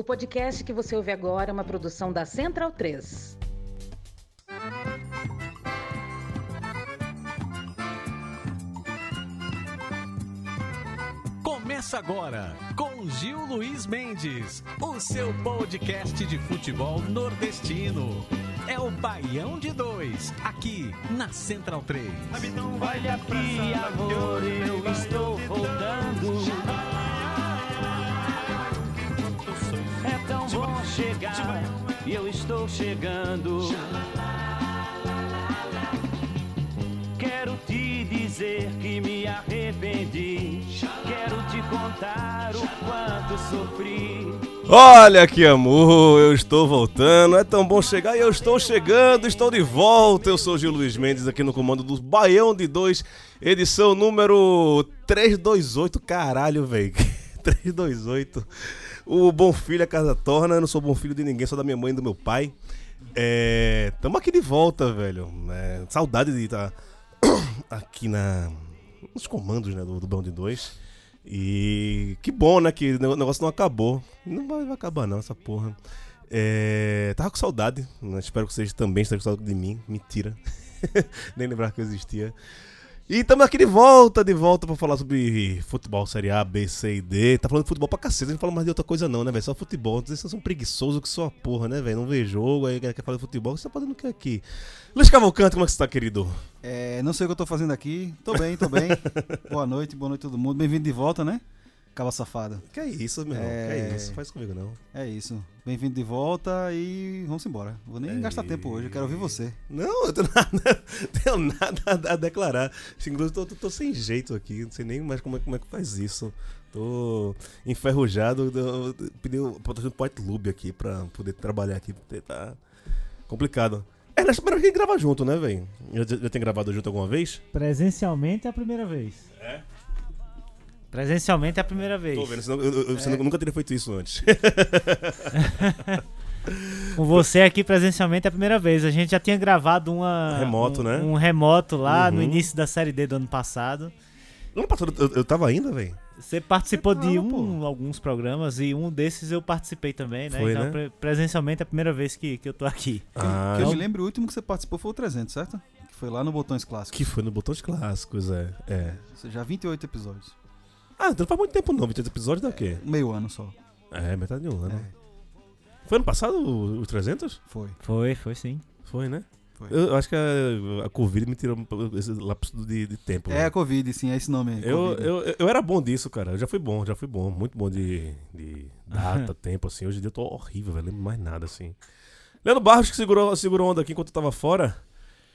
O podcast que você ouve agora é uma produção da Central 3. Começa agora com Gil Luiz Mendes, o seu podcast de futebol nordestino. É o Baião de Dois, aqui na Central 3. Olha aqui, amor, eu estou voltando. Chegar, e eu estou chegando. Quero te dizer que me arrependi. Quero te contar o quanto sofri. Olha que amor, eu estou voltando. É tão bom chegar e eu estou chegando, estou de volta. Eu sou Gil Luiz Mendes aqui no comando do Baião de 2, edição número 328. Caralho, velho. 328. O bom filho, a casa torna. Eu não sou bom filho de ninguém, sou da minha mãe e do meu pai. É, tamo aqui de volta, velho. É, saudade de estar aqui na, nos comandos né, do, do Baião de 2. E que bom, né? Que o negócio não acabou. Não vai, vai acabar, não, essa porra. É, tava com saudade. Né? Espero que vocês também estejam com saudade de mim. Mentira. Nem lembrar que eu existia. E estamos aqui de volta, de volta pra falar sobre futebol, Série A, B, C e D. Tá falando de futebol pra cacete, a gente não fala mais de outra coisa não, né, velho? Só futebol. Vocês são preguiçosos que só a porra, né, velho? Não vê jogo, aí quer falar de futebol. Você tá fazendo o que aqui? Luiz Cavalcante, como é que você tá, querido? É, não sei o que eu tô fazendo aqui. Tô bem, tô bem. boa noite, boa noite a todo mundo. Bem-vindo de volta, né? Cava safada. Que é isso, meu irmão? É. Que é isso? Faz comigo, não. É isso. Bem-vindo de volta e vamos embora. Vou nem É gastar tempo hoje, eu quero ouvir você. Não, eu tô nada, tenho nada a declarar. Inclusive, tô, tô, tô sem jeito aqui. Não sei nem mais como é, como é que faz isso. Tô enferrujado. Pedi o Point Lube aqui pra poder trabalhar aqui. Porque tá complicado. É, nós primeira vez que grava junto, né, velho? Já, já, tem gravado junto alguma vez? Presencialmente é a primeira vez. Presencialmente é a primeira vez. Tô vendo, senão eu, eu- eu nunca teria feito isso antes. Com você aqui presencialmente é a primeira vez. A gente já tinha gravado uma Remoto, um, né? Um remoto lá no Uhum. início da série D do ano passado. Ano passado eu, eu tava ainda, velho. Você participou Você de tava, um, alguns programas e um desses eu participei também, né? Foi, então né? pre- presencialmente é a primeira vez que, que eu tô aqui. Ah, que eu me lembro, o último que você participou foi o 300, certo? Que foi lá no Botões Clássicos. que foi no Botões Clássicos, é. é. Ou seja, 28 episódios. Ah, então não faz muito tempo não. 28 episódios dá o quê? Meio ano só. É, metade de um ano. É. Foi ano passado o- os 300? Foi. Foi, foi sim. Foi, né? Foi. Eu, eu acho que a, a Covid me tirou esse lapso de, de tempo. É velho. a Covid, sim, é esse nome aí. eu, Covid. eu, eu era bom disso, cara. Eu já fui bom, já fui bom. Muito bom de, de data, tempo, assim. Hoje em dia eu tô horrível, velho. Lembro mais nada, assim. Leandro Barros que segurou, segurou onda aqui enquanto eu tava fora.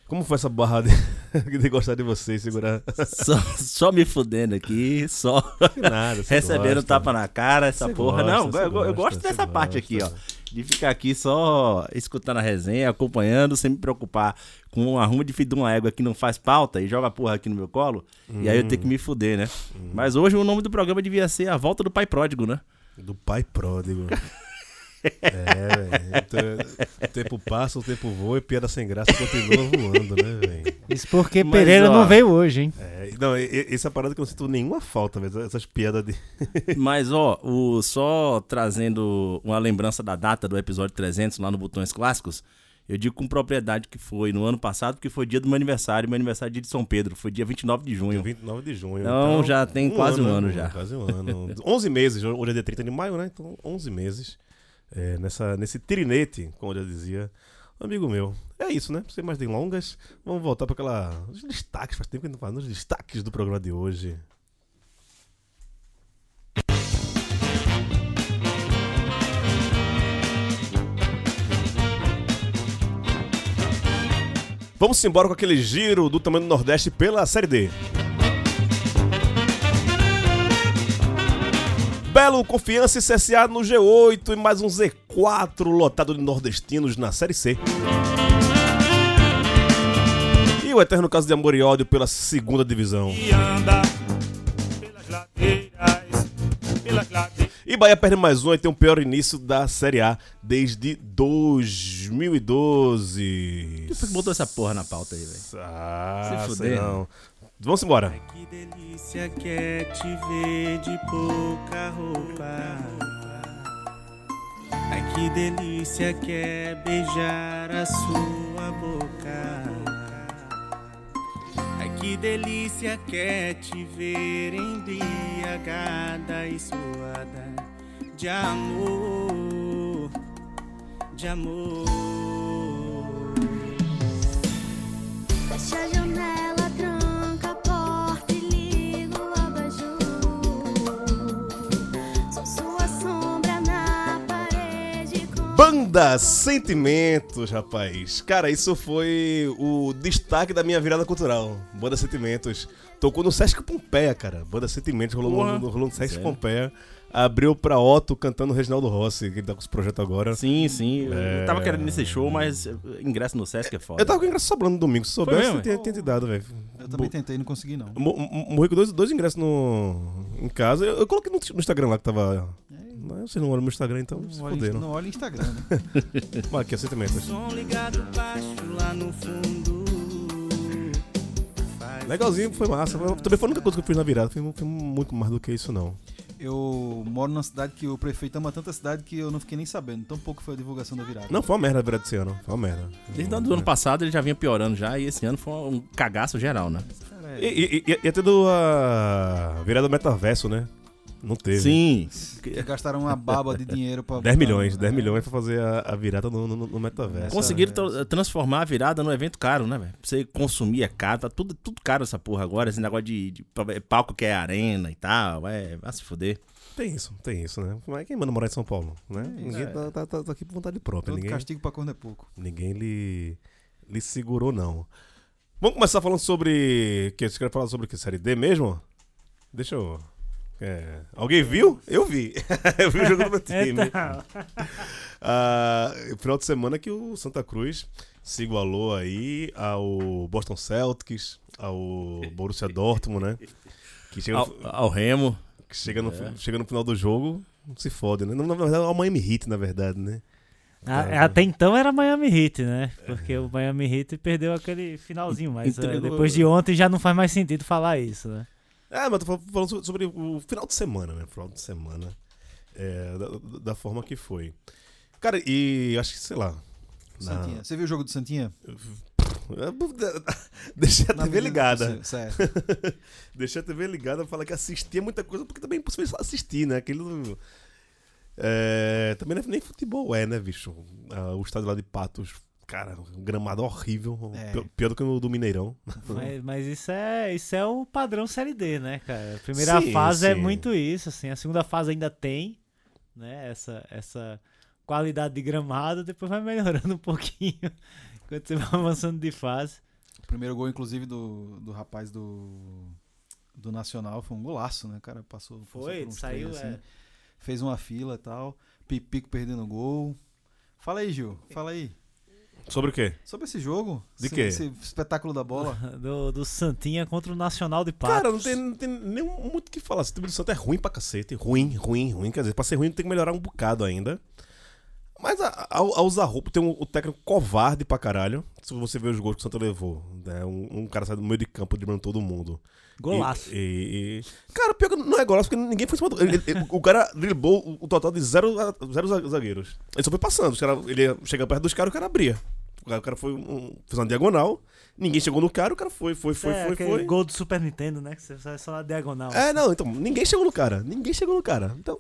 Como foi essa barra de, de gostar de você e segurar? Só, só me fudendo aqui, só nada. recebendo gosta. tapa na cara, essa porra. gosta, Não, eu, eu gosta, gosto você dessa parte aqui, ó. De ficar aqui só escutando a resenha, acompanhando, sem me preocupar com um arrumo de filho de uma égua que não faz pauta e joga a porra aqui no meu colo. E aí eu tenho que me fuder, né? Mas hoje o nome do programa devia ser A Volta do Pai Pródigo, né? Do pai pródigo. é, velho. O tempo passa, o tempo voa e piada sem graça continua voando, né, velho? Isso porque Mas, Pereira ó, não veio hoje, hein? É, não, essa parada que eu não sinto nenhuma falta, velho. Essas piadas de. Mas, ó, o, só trazendo uma lembrança da data do episódio 300 lá no Botões Clássicos, eu digo com propriedade que foi no ano passado, porque foi dia do meu aniversário, meu aniversário é dia de São Pedro, foi dia 29 de junho. 29 de junho. Então, já tem quase um ano já. Quase um ano. 11 meses. Hoje é dia 30 de maio, né? Então, 11 meses. É, nessa, nesse trinete, como eu já dizia, um amigo meu. É isso, né? Sem mais delongas, vamos voltar para aquela. Os destaques, faz tempo que a gente não faz, os destaques do programa de hoje. Vamos embora com aquele giro do tamanho do Nordeste pela Série D. Belo, Confiança e CSA no G8 e mais um Z4 lotado de nordestinos na Série C. E o eterno caso de amor e ódio pela segunda divisão. E Bahia perde mais um e tem o pior início da Série A desde 2012. Quem foi que botou essa porra na pauta aí, velho? Ah, Se sei fuder. não. Vamos embora. Que delícia que é te ver de pouca roupa. Ai que delícia que é beijar a sua boca. Ai que delícia que é te ver embriagada e suada de amor, de amor. Fecha a janela, Banda Sentimentos, rapaz. Cara, isso foi o destaque da minha virada cultural. Banda Sentimentos. Tocou no Sesc Pompeia, cara. Banda Sentimentos rolou, no, rolou no Sesc Sério? Pompeia. Abriu pra Otto cantando Reginaldo Rossi, que ele tá com esse projeto agora. Sim, sim. É. Eu tava querendo nesse show, mas eh, ingresso no Sesc é foda. Eu tava com ingresso sobrando no domingo. Se soubesse, eu tinha, tinha te dado, velho. Eu também tentei não consegui, não. Mo- mo- Morri com dois, dois ingressos no, em casa. Eu, eu coloquei no, no Instagram lá que tava. Não, vocês não olham no meu Instagram, então se Não olha, fuderam. não olha Instagram, né? Mas aqui, é Sentimentos. Som ligado baixo lá no fundo. Legalzinho, foi massa. Também foi a única coisa que eu fiz na virada. Foi muito mais do que isso, não. Eu moro numa cidade que o prefeito ama tanta cidade que eu não fiquei nem sabendo. Tão pouco foi a divulgação da virada. Não, foi uma merda a virada desse ano. Foi uma merda. Desde o ano passado ele já vinha piorando já, e esse ano foi um cagaço geral, né? E, e, e, ia ter do a virada do metaverso, né? Não teve. Sim. que gastaram uma baba de dinheiro pra. 10 milhões, pra- 10 milhões pra fazer a, a virada no, no, no metaverso. Conseguiram tra- transformar a virada num evento caro, né, velho? Pra você consumir é caro, tá tudo, tudo caro essa porra agora. Esse negócio de, de palco que é arena e tal, é, vai se fuder. Tem isso, tem isso, né? Mas quem manda morar em São Paulo, né? É ninguém tá, tá, tá- tá aqui por vontade própria. Todo Ninguém, castigo pra corno é pouco. ninguém lhe, lhe segurou, não. Vamos começar falando sobre. Que você quer falar sobre o que? Série D mesmo? Deixa eu. É, Alguém viu? Eu vi. eu vi o jogo do meu time. Então, Ah, final de semana que o Santa Cruz se igualou aí ao Boston Celtics, ao Borussia Dortmund, né? Que chega, Ao, no, ao Remo. que chega, no, chega no final do jogo, se fode, né? Na, verdade é o Miami Heat, na verdade, né? a- até então era Miami Heat, né? Porque o Miami Heat perdeu aquele finalzinho, mas Entregou- depois de ontem já não faz mais sentido falar isso, né? É, mas eu tô fal- falando sobre, o final de semana, né? Final de semana. É, da, da forma que foi. Cara, e acho que, sei lá. na- Santinha. Você viu o jogo do Santinha? Deixei a Na TV ligada. Certo. Deixei a TV ligada, falar que assistia muita coisa, porque também é impossível só assistir, né? Aquilo. É, também é nem futebol, é, né, bicho? Ah, o estádio lá de Patos, cara, um gramado horrível. É. Pior, do que o do Mineirão. Mas, mas isso, é, isso é o padrão Série D, né, cara? A primeira Sim, fase é sim. muito isso, assim. A segunda fase ainda tem, né? Essa, essa qualidade de gramado, depois vai melhorando um pouquinho enquanto você vai avançando de fase. O primeiro gol, inclusive, do, do rapaz do, do Nacional foi um golaço, né? Cara passou. passou Foi, saiu, três, é. assim, Fez uma fila e tal. Pipico perdendo gol. Fala aí, Gil. Fala aí. Sobre o quê? Sobre esse jogo. De esse, quê? esse espetáculo da bola. Do, do Santinha contra o Nacional de Patos. Cara, não tem, não tem nem muito o que falar. Esse time do Santos é ruim pra cacete. Ruim, ruim, ruim. Quer dizer, pra ser ruim tem que melhorar um bocado ainda. Mas a, a, a usar roupa, tem um, o técnico covarde pra caralho. Se você ver os gols que o Santos levou, né? um, um cara sai do meio de campo driblando todo mundo. Golaço. E, e- Cara, pior que não é golaço, porque ninguém foi em cima do. ele- ele- o cara driblou o, total de zero, zero za- zagueiros. Ele só foi passando. Os cara, ele ia chegar perto dos caras, o cara abria. O cara, o cara foi um, fez uma diagonal, ninguém chegou no cara, o cara foi, foi, foi, é, foi, foi. gol do Super Nintendo, né? Que você sai só na diagonal. É, não, então, ninguém chegou no cara. Ninguém chegou no cara. Então,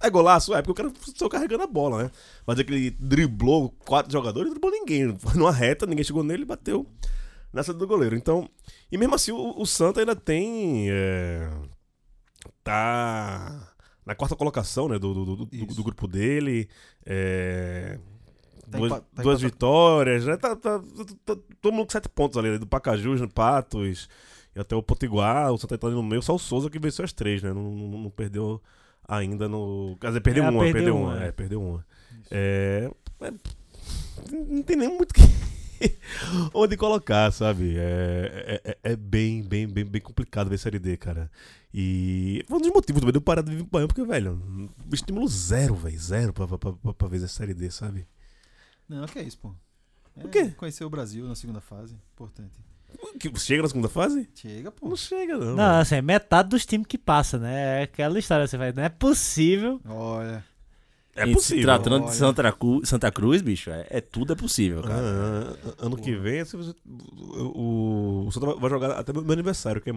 é golaço? É, porque o cara só carregando a bola, né? Mas é que ele driblou quatro jogadores, driblou ninguém. Foi numa reta, ninguém chegou nele e bateu nessa do goleiro. Então, e mesmo assim, o, o Santa ainda tem. é, tá na quarta colocação, né? Do, do, do, do- grupo dele. é, Tá duas tá duas vitórias, né? Tá, tá- tá- todo mundo com sete pontos ali, né? do Pacajus, no Patos e até o Potiguar, o Santa tá ali no meio, só o Souza que venceu as três, né? Não, não- não perdeu ainda no. Quer dizer, perdeu É, uma, perdeu perdeu uma, uma, é. é, perdeu uma. É, não tem nem muito que. onde colocar, sabe? É, é, é- é bem, bem, bem, bem complicado ver Série D, cara. E foi um dos motivos também de eu parar de vir pro porque, velho, estímulo zero, velho, zero pra, pra, pra, pra ver essa Série D, sabe? Não, que é isso, pô. É, O quê? Conhecer o Brasil na segunda fase. Importante. Que chega na segunda fase? Chega, pô. Não chega, não. Não, assim, é metade dos times que passa, né? É aquela história, você vai, não é possível. Olha. É E Se possível. tratando Olha. de Santa, Cru- Santa Cruz, bicho, é, é tudo é possível, cara. Ah, ano que vem se você- o, o Santa vai- jogar até meu aniversário, que é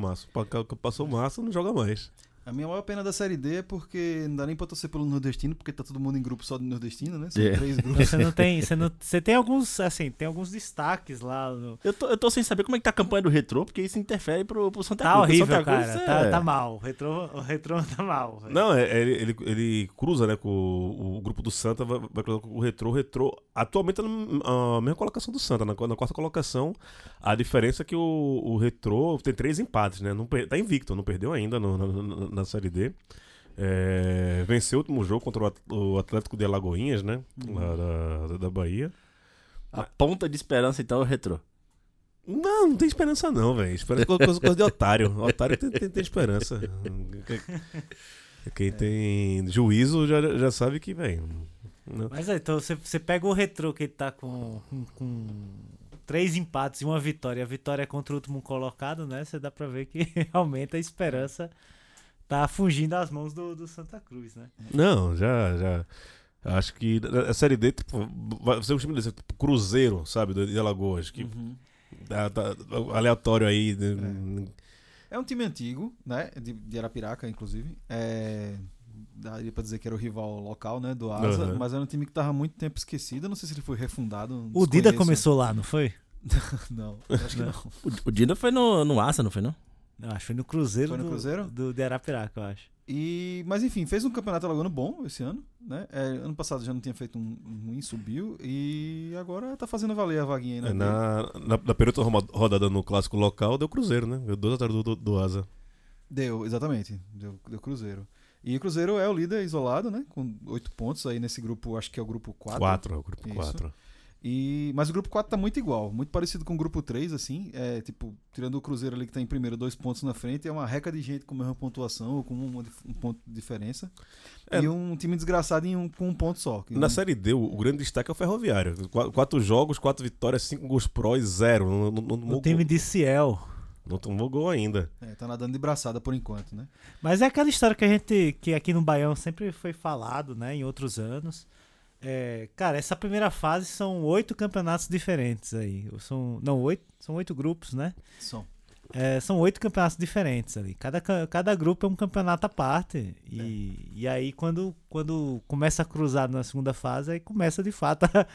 que Passou março, não joga mais. A minha maior pena da Série D é porque não dá nem pra torcer pelo nordestino, porque tá todo mundo em grupo só de nordestino, né? São É. três grupos. Você não tem. Você, não, você tem alguns. Assim, tem alguns destaques lá. No... Eu, tô, eu tô sem saber como é que tá a campanha do Retrô, porque isso interfere pro, pro Santa Tá Cruz. horrível, Santa Cruz, cara. é- Tá, tá mal. O retrô, o retrô tá mal. velho. Não, é, é, ele, ele, ele cruza, né, com o, o grupo do Santa, vai, vai cruzar com o Retrô. O Retrô atualmente tá na mesma colocação do Santa, na, na quarta colocação. A diferença é que o, o Retrô tem três empates, né? Não, tá invicto, não perdeu ainda no- na, na- Série D. É, venceu o último jogo contra o At- o Atlético de Alagoinhas, né? Lá da, da Bahia. A ponta de esperança, então, é o Retrô. Não, não tem esperança não, velho. Esperança é coisa, coisa de otário. Otário tem, tem, tem esperança. Quem tem juízo já, já sabe que, velho. Não- Mas aí, então você, você pega o retrô que ele tá com, com, com três empates e uma vitória. A vitória é contra o último colocado, né? Você dá pra ver que realmente a esperança tá fugindo às mãos do, do Santa Cruz, né? Não, já, já. Acho que a Série D, tipo, vai ser um time desse, tipo, Cruzeiro, sabe, de Alagoas, que Uhum. tá, tá aleatório aí. né? É um time antigo, né? De, de Arapiraca, inclusive. É, daria pra dizer que era o rival local, né? Do Asa. Aham. Mas era um time que tava há muito tempo esquecido. Eu Não sei se ele foi refundado. O Dida começou lá, não foi? Não, acho que não. O, o Dida foi no, no Asa, não foi, não? Não, acho que foi no Cruzeiro, Foi no do, Cruzeiro? do de Arapiraca, eu acho. E, mas enfim, fez um campeonato alagoano bom esse ano, né? É, ano passado já não tinha feito um, um ruim, subiu e agora tá fazendo valer a vaguinha aí na, É, Na, na, na ro- rodada no clássico local, deu Cruzeiro, né? Deu dois atrás do, do, do Asa. Deu, exatamente, deu, deu Cruzeiro. E o Cruzeiro é o líder isolado, né? Com oito pontos aí nesse grupo, acho que é o grupo 4. Quatro, é o grupo Isso. 4. E, mas o grupo 4 tá muito igual, muito parecido com o grupo 3, assim. É, tipo, tirando o Cruzeiro ali que tá em primeiro, dois pontos na frente, é uma reca de gente com a mesma pontuação ou com uma dif- um ponto de diferença. É. E um time desgraçado em um, com um ponto só. que Na um- Série D, o, o grande destaque é o Ferroviário. Qu- Quatro jogos, quatro vitórias, cinco gols pró e zero. Não, não, não, O time de Ciel. Não tomou gol ainda. É, tá nadando de braçada por enquanto, né? Mas é aquela história que a gente, que aqui no Baião sempre foi falado, né, em outros anos. É, cara, essa primeira fase são oito campeonatos diferentes aí. São, não, oito, são oito grupos, né? Som. É, são oito campeonatos diferentes ali. Cada, ca- cada grupo é um campeonato à parte. E, e aí, quando, quando começa a cruzar na segunda fase, aí começa de fato a,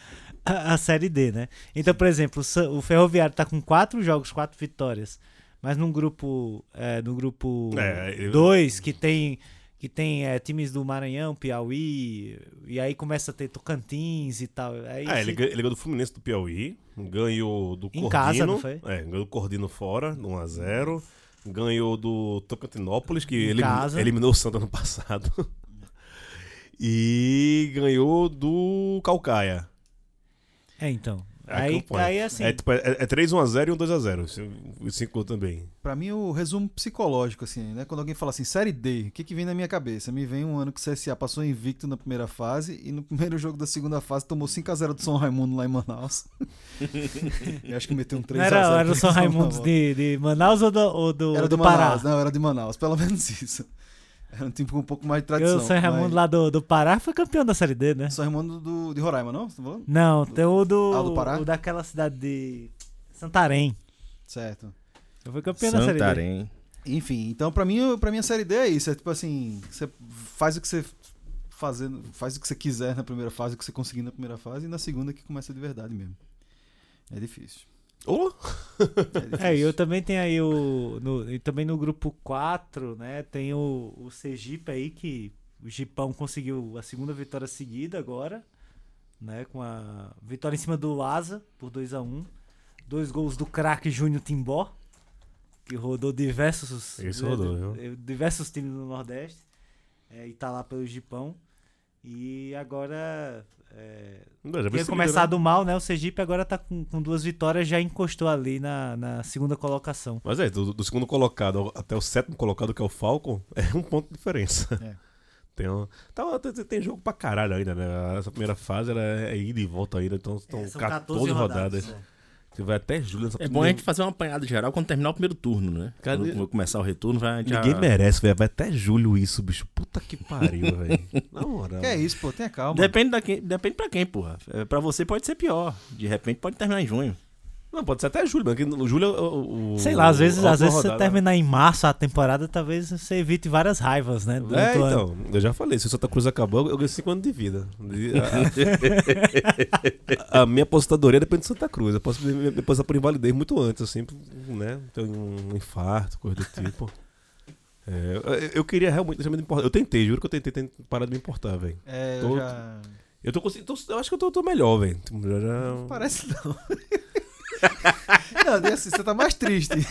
a, a Série D, né? Então, por exemplo, o o Ferroviário tá com quatro jogos, quatro vitórias. Mas num grupo. É, no grupo É, eu- 2, que tem. Que tem é, times do Maranhão, Piauí, e aí começa a ter Tocantins e tal. Aí É, se- ele, ganha- ele ganhou do Fluminense do Piauí, ganhou do Em Cordino. casa, não foi? É, ganhou do Cordino fora, 1x0. Ganhou do Tocantinópolis, que Em elim- eliminou o Santa no passado. e ganhou do Calcaia. É, então. É aí, aí assim. É, tipo, é, é 3-1x0 e um 2x0. Os 5 também. Pra mim, o resumo psicológico, assim, né? Quando alguém fala assim, Série D, o que, que vem na minha cabeça? Me vem um ano que o CSA passou invicto na primeira fase e no primeiro jogo da segunda fase tomou 5x0 do São Raimundo lá em Manaus. Eu acho que meteu um 3x0. Não era, era o São volta. de, de Manaus ou do, ou do, Era do Pará? Manaus, não, era de Manaus, pelo menos isso. Era um time com um pouco mais de tradição. o São Raimundo mas- lá do, do Pará foi campeão da Série D, né? São Raimundo do, de Roraima, não? Você tá falando? Não, tem o do, Ah, do Pará? o daquela cidade de Santarém. Certo. Foi campeão da Série D. Santarém. Enfim, então pra mim, pra mim a série D é isso. É tipo assim, você faz o que você fazendo, faz o que você quiser na primeira fase, o que você conseguir na primeira fase, e na segunda que começa de verdade mesmo. É difícil. Ô, É, eu também tenho aí o. No, e também no grupo 4, né? Tem o, o Sergipe aí, que o Gipão conseguiu a segunda vitória seguida agora. Né, com a vitória em cima do Asa por 2 a 1 Dois gols do craque Júnior Timbó, que rodou diversos, Esse rodou, viu? eh, diversos times do Nordeste. é, e tá lá pelo Gipão. E agora. É, tinha seguir, começado né? mal, né? O Sergipe agora tá com, com duas vitórias, já encostou ali na, na segunda colocação. Mas é, do, do segundo colocado até o sétimo colocado, que é o Falcon, é um ponto de diferença. É. Tem, um- tá, tem, tem jogo pra caralho ainda, né? Essa primeira fase ela é ida e volta ainda, então estão É, são 14, rodadas. né? Você vai até julho. É bom a gente fazer uma apanhada geral quando terminar o primeiro turno, né? Cara, quando vai começar o retorno, vai. a gente Ninguém já- merece, velho. Vai até julho isso, bicho. Puta que pariu, velho. Na moral. Que é isso, pô, tenha calma. Depende, da quem, depende pra quem, porra. É, Pra você pode ser pior. De repente pode terminar em junho. Não, pode ser até julho, mas que no julho é o. o- Sei lá, às vezes, a às vezes última você rodada. terminar em março a temporada, talvez você evite várias raivas, né? É, o ano. então, eu já falei, se o Santa Cruz acabou, eu ganho 5 anos de vida. De- A, a minha aposentadoria depende do Santa Cruz. Eu posso me, me aposentar por invalidez muito antes, assim, né? Ter um infarto, coisa do tipo. É, eu, eu queria realmente deixar me importar. Eu tentei, juro que eu tentei, tentei parar de me importar, velho. É, Tô- eu já. Eu tô conseguindo. tô- Eu acho que eu tô, tô melhor, velho. Já, já... Parece não. não, assim, você tá mais triste.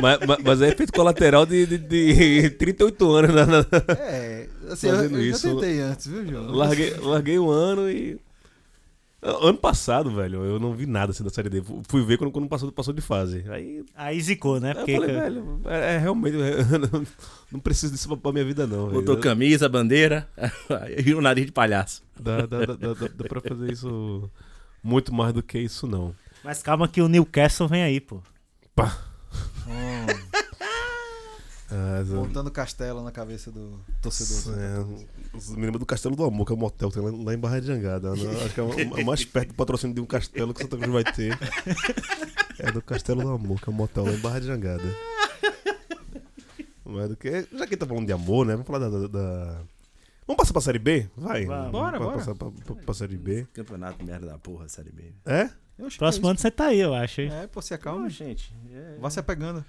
Mas, mas, mas é efeito colateral de, de, de 38 anos. Na, na- É, assim, eu, Fazendo eu isso. já tentei antes, viu, João? Larguei, larguei um ano e. Ano passado, velho, eu não vi nada assim da série D. Fu- Fui ver quando, quando passou, passou de fase. Aí, Aí zicou, né? Porque eu falei, velho, é, é realmente. eu não, não preciso disso pra, pra minha vida, não. velho. Botou camisa, bandeira e o nariz de palhaço. Dá, dá, dá, dá, dá- dá pra fazer isso muito mais do que isso, não. Mas calma que o Newcastle vem aí, pô. Ah, eu- Montando castelo na cabeça do torcedor. É, me lembra do Castelo do Amor, que é um motel tem lá, lá em Barra de Jangada. né? Acho que é o, é o mais perto do patrocínio de um castelo que Santa Cruz vai ter. É do Castelo do Amor, que é um motel lá em Barra de Jangada. Mas do que. Já que tá falando de amor, né? Vamos falar da. da- da- Vamos passar pra Série B? Vai. Vamos. Bora, bora. Passar pra, pra, pra Série B. Campeonato merda da porra, Série B. É? Eu acho que Próximo é ano você tá aí, eu acho. hein? É, pô, se acalma. Calma, gente. É, Vá se apegando.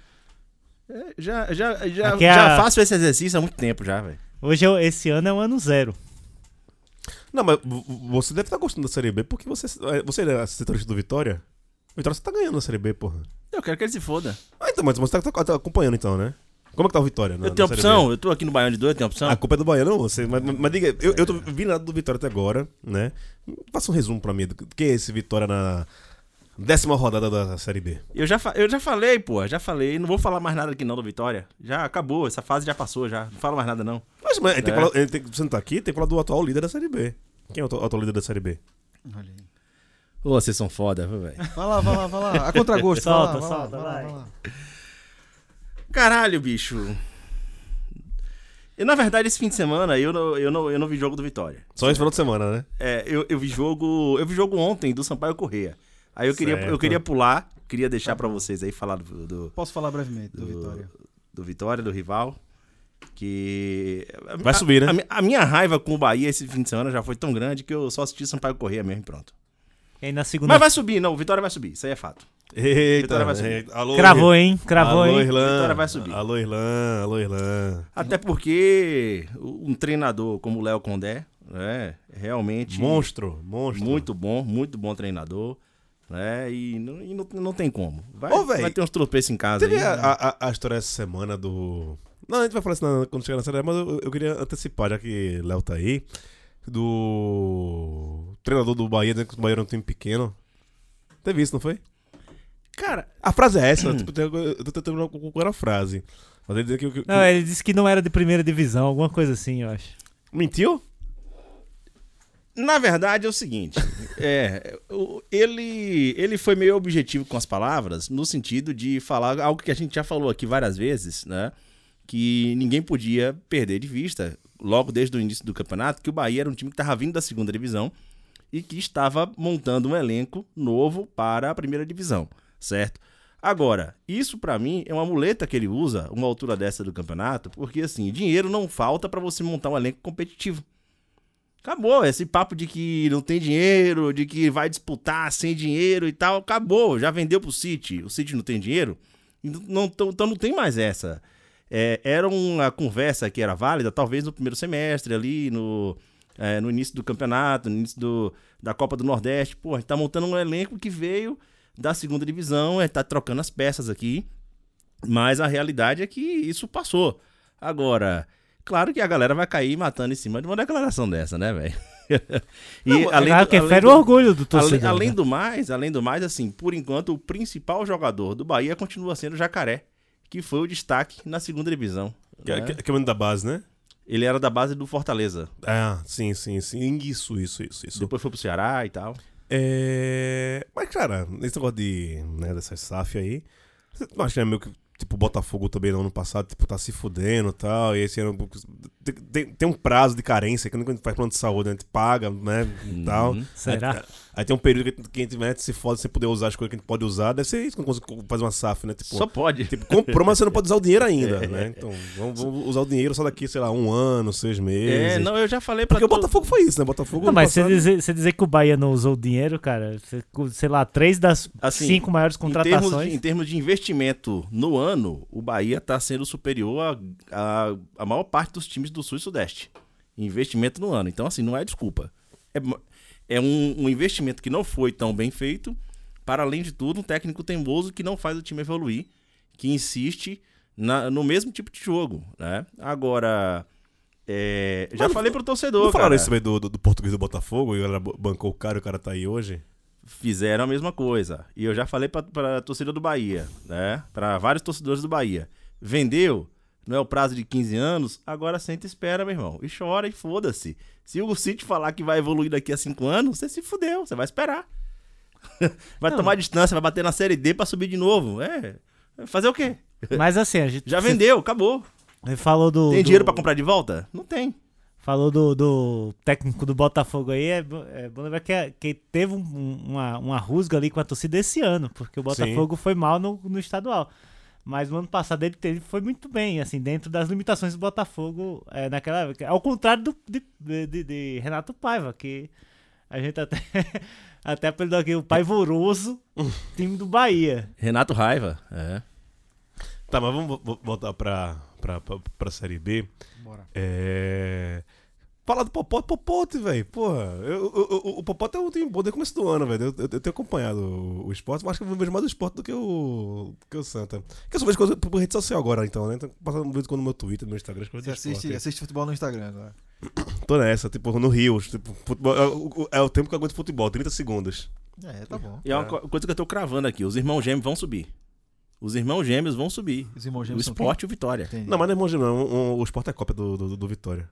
é, já, já, já, Aqui é já a- faço esse exercício há muito tempo já, velho. Hoje, eu- esse ano é o ano zero. Não, mas você deve estar gostando da Série B porque você, é, você é setorista do Vitória? Vitória você tá ganhando na Série B, porra. Eu quero que ele se foda. Ah, então, mas você tá, tá acompanhando então, né? Como é que tá o Vitória? na- eu tenho B? opção, eu tô aqui no Baiano de dois, eu tenho opção. A culpa é do Baiano, não você. Mas, mas- mas diga, eu, eu tô vi nada do Vitória até agora, né? Faça um resumo pra mim do que é esse Vitória na décima rodada da Série B. Eu já, eu já falei, pô, já falei. Não vou falar mais nada aqui não do Vitória. Já acabou, essa fase já passou já. Não falo mais nada não. Mas, mas tem que É. falar- ele tem você não tá aqui, tem que falar do atual líder da Série B. Quem é o atu- atual líder da Série B? Olha aí. Ô, vocês são foda, viu, velho? Vai lá, vai lá, vai lá. A contragosto, vai Solta, lá, vai lá, solta, vai lá, vai. vai lá. Caralho, bicho. E na verdade, esse fim de semana eu não, eu não, eu não vi jogo do Vitória. Só esse final de semana, né? É, eu, eu vi jogo. Eu vi jogo ontem do Sampaio Correia. Aí eu queria, eu queria pular, queria deixar pra vocês aí falar do, do, Posso falar brevemente do do- Vitória? do Vitória, do rival. Que. Vai subir, né? A, a minha raiva com o Bahia esse fim de semana já foi tão grande que eu só assisti Sampaio Correia mesmo e pronto. E aí na segunda. Mas vai subir, não, Vitória vai subir, isso aí é fato. Eita, Vitória vai subir. eita. Alô, Cravou, hein? Cravou, alô, hein? Irlan. Vitória vai subir. Alô, Irlan. Alô, Irlan. Até porque um treinador como o Léo Condé, é realmente. Monstro, monstro. Muito bom, muito bom treinador. Né? E, não, e não, não tem como. Vai, Ô, véi, vai ter uns tropeços em casa Teve aí. a, né? a- a história essa semana do. Não, a gente vai falar isso na- quando chegar na série, mas eu, eu queria antecipar, já que Léo tá aí, do treinador do Bahia, dizendo que o Bahia era um time pequeno. Teve isso, não foi? Cara, A frase é essa, tipo, eu tô tentando procurar a frase. Mas ele que, que- que- Não, ele disse que não era de primeira divisão, alguma coisa assim, eu acho. mentiu? na verdade é o seguinte: é, o- ele, ele foi meio objetivo com as palavras, no sentido de falar algo que a gente já falou aqui várias vezes, né? Que ninguém podia perder de vista, logo desde o início do campeonato, que o Bahia era um time que estava vindo da segunda divisão e que estava montando um elenco novo para a primeira divisão, certo? Agora, isso pra mim é uma muleta que ele usa, uma altura dessa do campeonato, porque assim, dinheiro não falta para você montar um elenco competitivo. Acabou, esse papo de que não tem dinheiro, de que vai disputar sem dinheiro e tal, acabou, já vendeu pro City, o City não tem dinheiro, não, então não tem mais essa. É, era uma conversa que era válida, talvez no primeiro semestre ali, no, é, no início do campeonato, no início do, da Copa do Nordeste. Pô, a gente tá montando um elenco que veio da segunda divisão, é, tá trocando as peças aqui, mas a realidade é que isso passou. Agora, claro que a galera vai cair matando em cima de uma declaração dessa, né, velho? e Claro que além fere o orgulho do torcedor. Além, além né? do mais, além do mais, assim, por enquanto, o principal jogador do Bahia continua sendo o Jacaré, que foi o destaque na segunda divisão. Que, né? que, que é o da base, né? Ele era da base do Fortaleza. Ah, sim, sim, sim. Isso, isso, isso, isso. Depois foi pro Ceará e tal. É... Mas, cara, esse negócio de, né, dessa SAF aí, você não acha que é meio que, tipo, o Botafogo também no ano passado, tipo, tá se fudendo e tal, e esse ano tem, tem, tem um prazo de carência, que quando a gente faz plano de saúde, a gente paga, né, e tal. Uhum. Será? Aí, aí tem um período que, que a gente né, se fode sem poder usar as coisas que a gente pode usar, deve ser isso quando consegue fazer uma SAF, né, tipo... Só pode. Tipo, comprou, mas você não pode usar o dinheiro ainda, né? Então, vamos, vamos usar o dinheiro só daqui, sei lá, um ano, seis meses. É, não, eu já falei pra Porque o tu- Botafogo foi isso, né? Botafogo. Não, mas você dizer, você dizer que o Bahia não usou o dinheiro, cara, você- sei lá, três das Assim, cinco maiores Em termos, contratações. de, em termos de investimento no ano, o Bahia está sendo superior a, a, a maior parte dos times do Sul e Sudeste. Investimento no ano. Então, assim, não é desculpa. É, é um, um investimento que não foi tão bem feito. Para além de tudo, um técnico teimoso que não faz o time evoluir, que insiste na- no mesmo tipo de jogo. Né? Agora, é, já Mas falei pro torcedor. Não falaram isso também do, do, do português do Botafogo e o cara bancou o cara e o cara tá aí hoje? fizeram a mesma coisa. E eu já falei pra, pra torcida do Bahia, né? Pra vários torcedores do Bahia. Vendeu, não é o prazo de 15 anos, agora senta e espera, meu irmão. E chora e foda-se. Se o City falar que vai evoluir daqui a 5 anos, você se fudeu, você vai esperar. vai tomar distância, vai bater na Série D pra subir de novo. É. Fazer o quê? Mas assim, a gente. Já vendeu, acabou. Você falou do. Tem do- dinheiro pra comprar de volta? Não tem. Falou do, do técnico do Botafogo aí, é, é bom lembrar que, que teve um- uma, uma rusga ali com a torcida esse ano, porque o Botafogo foi mal no, no estadual. Mas no ano passado ele, teve, foi muito bem, assim, dentro das limitações do Botafogo é, naquela época. Ao contrário do, de, de- de- Renato Paiva, que a gente até, até apelidou aqui o Paivoroso, time do Bahia. Renato Raiva. É. Tá, mas vamos vo- vo- voltar pra, pra, pra, pra Série B. Bora. É. Falar do Popote, Popote, velho. Porra, eu- eu- eu- o Popote é um time bom desde o começo do ano, velho. Eu, eu- eu tenho acompanhado o, o esporte, mas acho que eu vejo mais o esporte do que o, do que o Santa. Porque eu só vejo coisa por rede social agora, então, né? Tô passando um vídeo no meu Twitter, no meu Instagram, as coisas Você do esporte. assiste, assiste futebol no Instagram agora. Tô nessa, tipo, no Rio. Tipo, futebol, é, o- é o tempo que eu aguento futebol, 30 segundos. É, tá bom. E é uma co- coisa que eu tô cravando aqui. Os irmãos gêmeos vão subir. Os irmãos gêmeos vão subir. Os irmãos O gêmeos são esporte e o Vitória. Entendi. Não, mas não é irmão não. um- um- o esporte é cópia do, do, do Vitória.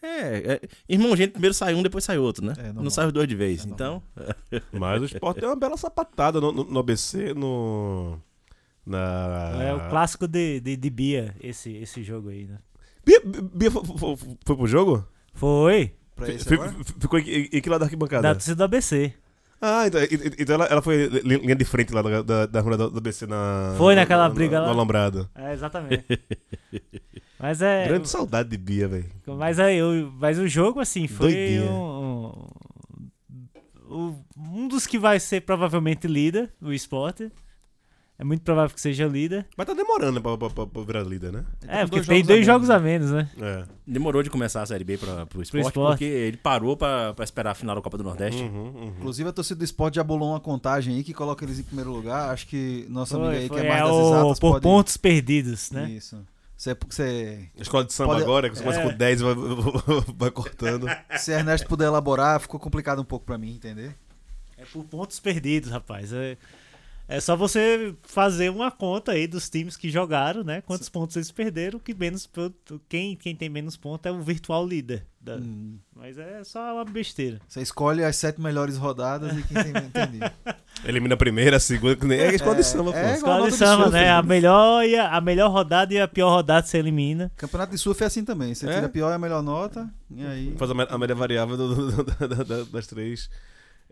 É, é, irmão gêmeo primeiro sai um, depois sai outro, né? É, não sai os dois de vez. É então, Mas o esporte é uma bela sapatada no, no, no ABC, no. Na. É o clássico de, de, de Bia, esse, esse jogo aí, né? Bia, Bia foi, foi, foi pro jogo? Foi, Pra esse Fi- agora? fi- Ficou em, em- em que lado da arquibancada? da torcida do ABC. Ah, então, então ela, ela foi li- linha de frente lá da, da, da rua do do ABC na. Foi naquela na- briga no lá? Alambrado. É, exatamente. Mas é. Grande saudade de Bia, velho. Mas, aí, o- mas o jogo, assim, foi um, um, um dos que vai ser provavelmente líder, o esporte. É muito provável que seja líder. Mas tá demorando pra, pra, pra- pra virar líder, né? É, tá com porque tem dois jogos a menos, né? É. demorou de começar a Série B pra, pro esporte, esporte. porque ele parou pra, pra esperar a final da Copa do Nordeste. Uhum, uhum. Inclusive a torcida do esporte já bolou uma contagem aí que coloca eles em primeiro lugar. Acho que nossa amiga Foi, aí foi, que é mais é das exatas por pode... pontos perdidos, né? Isso. Você, você, A escola de samba Pode- agora, que você começa É. com 10 e vai, vai cortando. se Ernesto puder elaborar, ficou complicado um pouco pra mim, entender? É por pontos perdidos, rapaz. É, é só você fazer uma conta aí dos times que jogaram, né? Quantos pontos eles perderam, que menos ponto- quem, quem tem menos pontos é o virtual líder. da- Hum. Mas é só uma besteira. Você escolhe as sete melhores rodadas e quem tem entendi. Elimina a primeira, a segunda, que nem é a escola de samba, pô. é Escola de samba, surf, né? A melhor, e a, a melhor rodada e a pior rodada você elimina. Campeonato de surf é assim também. Você É? tira a pior e a melhor nota. E aí. Faz a, a média variável do- do- da- das três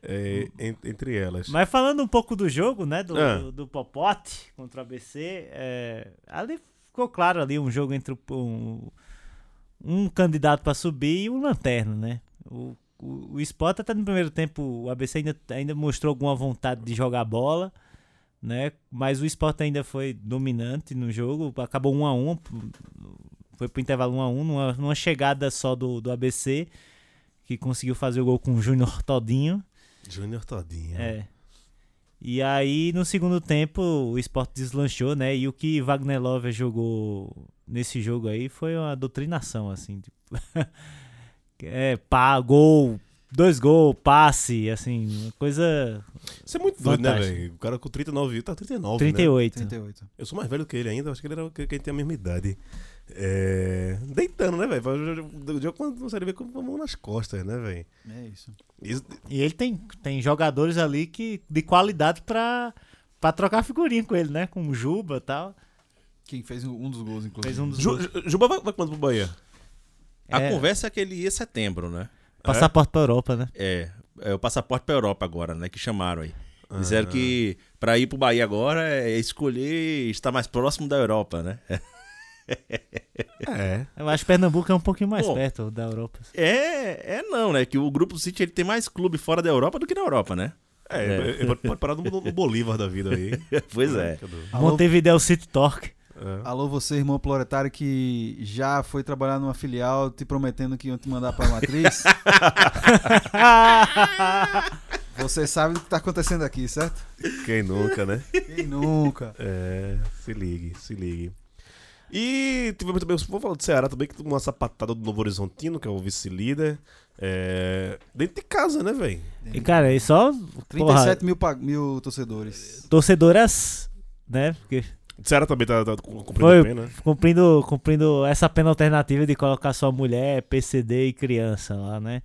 é, en- entre elas. Mas falando um pouco do jogo, né? Do, Ah. do, do Popote contra o ABC, é, ali ficou claro ali um jogo entre o- um, um candidato para subir e um lanterna, né? O, o, o Sport até no primeiro tempo, o ABC ainda, ainda mostrou alguma vontade de jogar bola, né? Mas o Sport ainda foi dominante no jogo, acabou 1 a 1 foi pro intervalo 1 a 1 numa, numa chegada só do, do ABC, que conseguiu fazer o gol com o Júnior Todinho. Júnior Todinho. É. E aí, no segundo tempo, o Sport deslanchou, né? E o que Wagner Love jogou nesse jogo aí foi uma doutrinação, assim. Tipo, é, pá, gol dois gols, passe, assim, uma coisa Isso é muito doido, né, velho? O cara com 39 tá 39, né? 38. 38. Eu sou mais velho que ele ainda, acho que ele era que gente tem a mesma idade. É... Deitando, né, velho? Do dia quando não ver com a mão nas costas, né, velho? É isso. Isso- E ele tem, tem jogadores ali que de qualidade pra, pra trocar figurinha com ele, né? Com o Juba e tal. Quem fez um dos gols, inclusive. Fez um dos Ju- gols. Ju- Juba vai, vai quando pro Bahia? A É. conversa é que ele ia em setembro, né? passaporte pra Europa, né? É, é o passaporte pra Europa agora, né? Que chamaram aí. Disseram que pra ir pro Bahia agora é escolher estar mais próximo da Europa, né? É. Eu acho que Pernambuco é um pouquinho mais Pô. perto da Europa. É, é não, né? Que o Grupo City ele tem mais clube fora da Europa do que na Europa, né? É, É. ele pode, pode parar no, no Bolívar da vida aí. Pois é. Alô, Montevideo City Torque. É. alô, você, irmão proletário, que já foi trabalhar numa filial te prometendo que iam te mandar pra matriz. você sabe o que tá acontecendo aqui, certo? Quem nunca, né? Quem nunca? É, se ligue, se ligue. E tivemos também, vamos falar do Ceará também, que tomou uma sapatada do Novo Horizontino, que é o vice-líder. É, dentro de casa, né, velho? E, cara, e só. 37 mil, pa- mil torcedores. torcedoras, né? Porque O Ceará também tá, tá cumprindo Foi. pena. cumprindo, cumprindo essa pena alternativa de colocar só mulher, PCD e criança lá, né?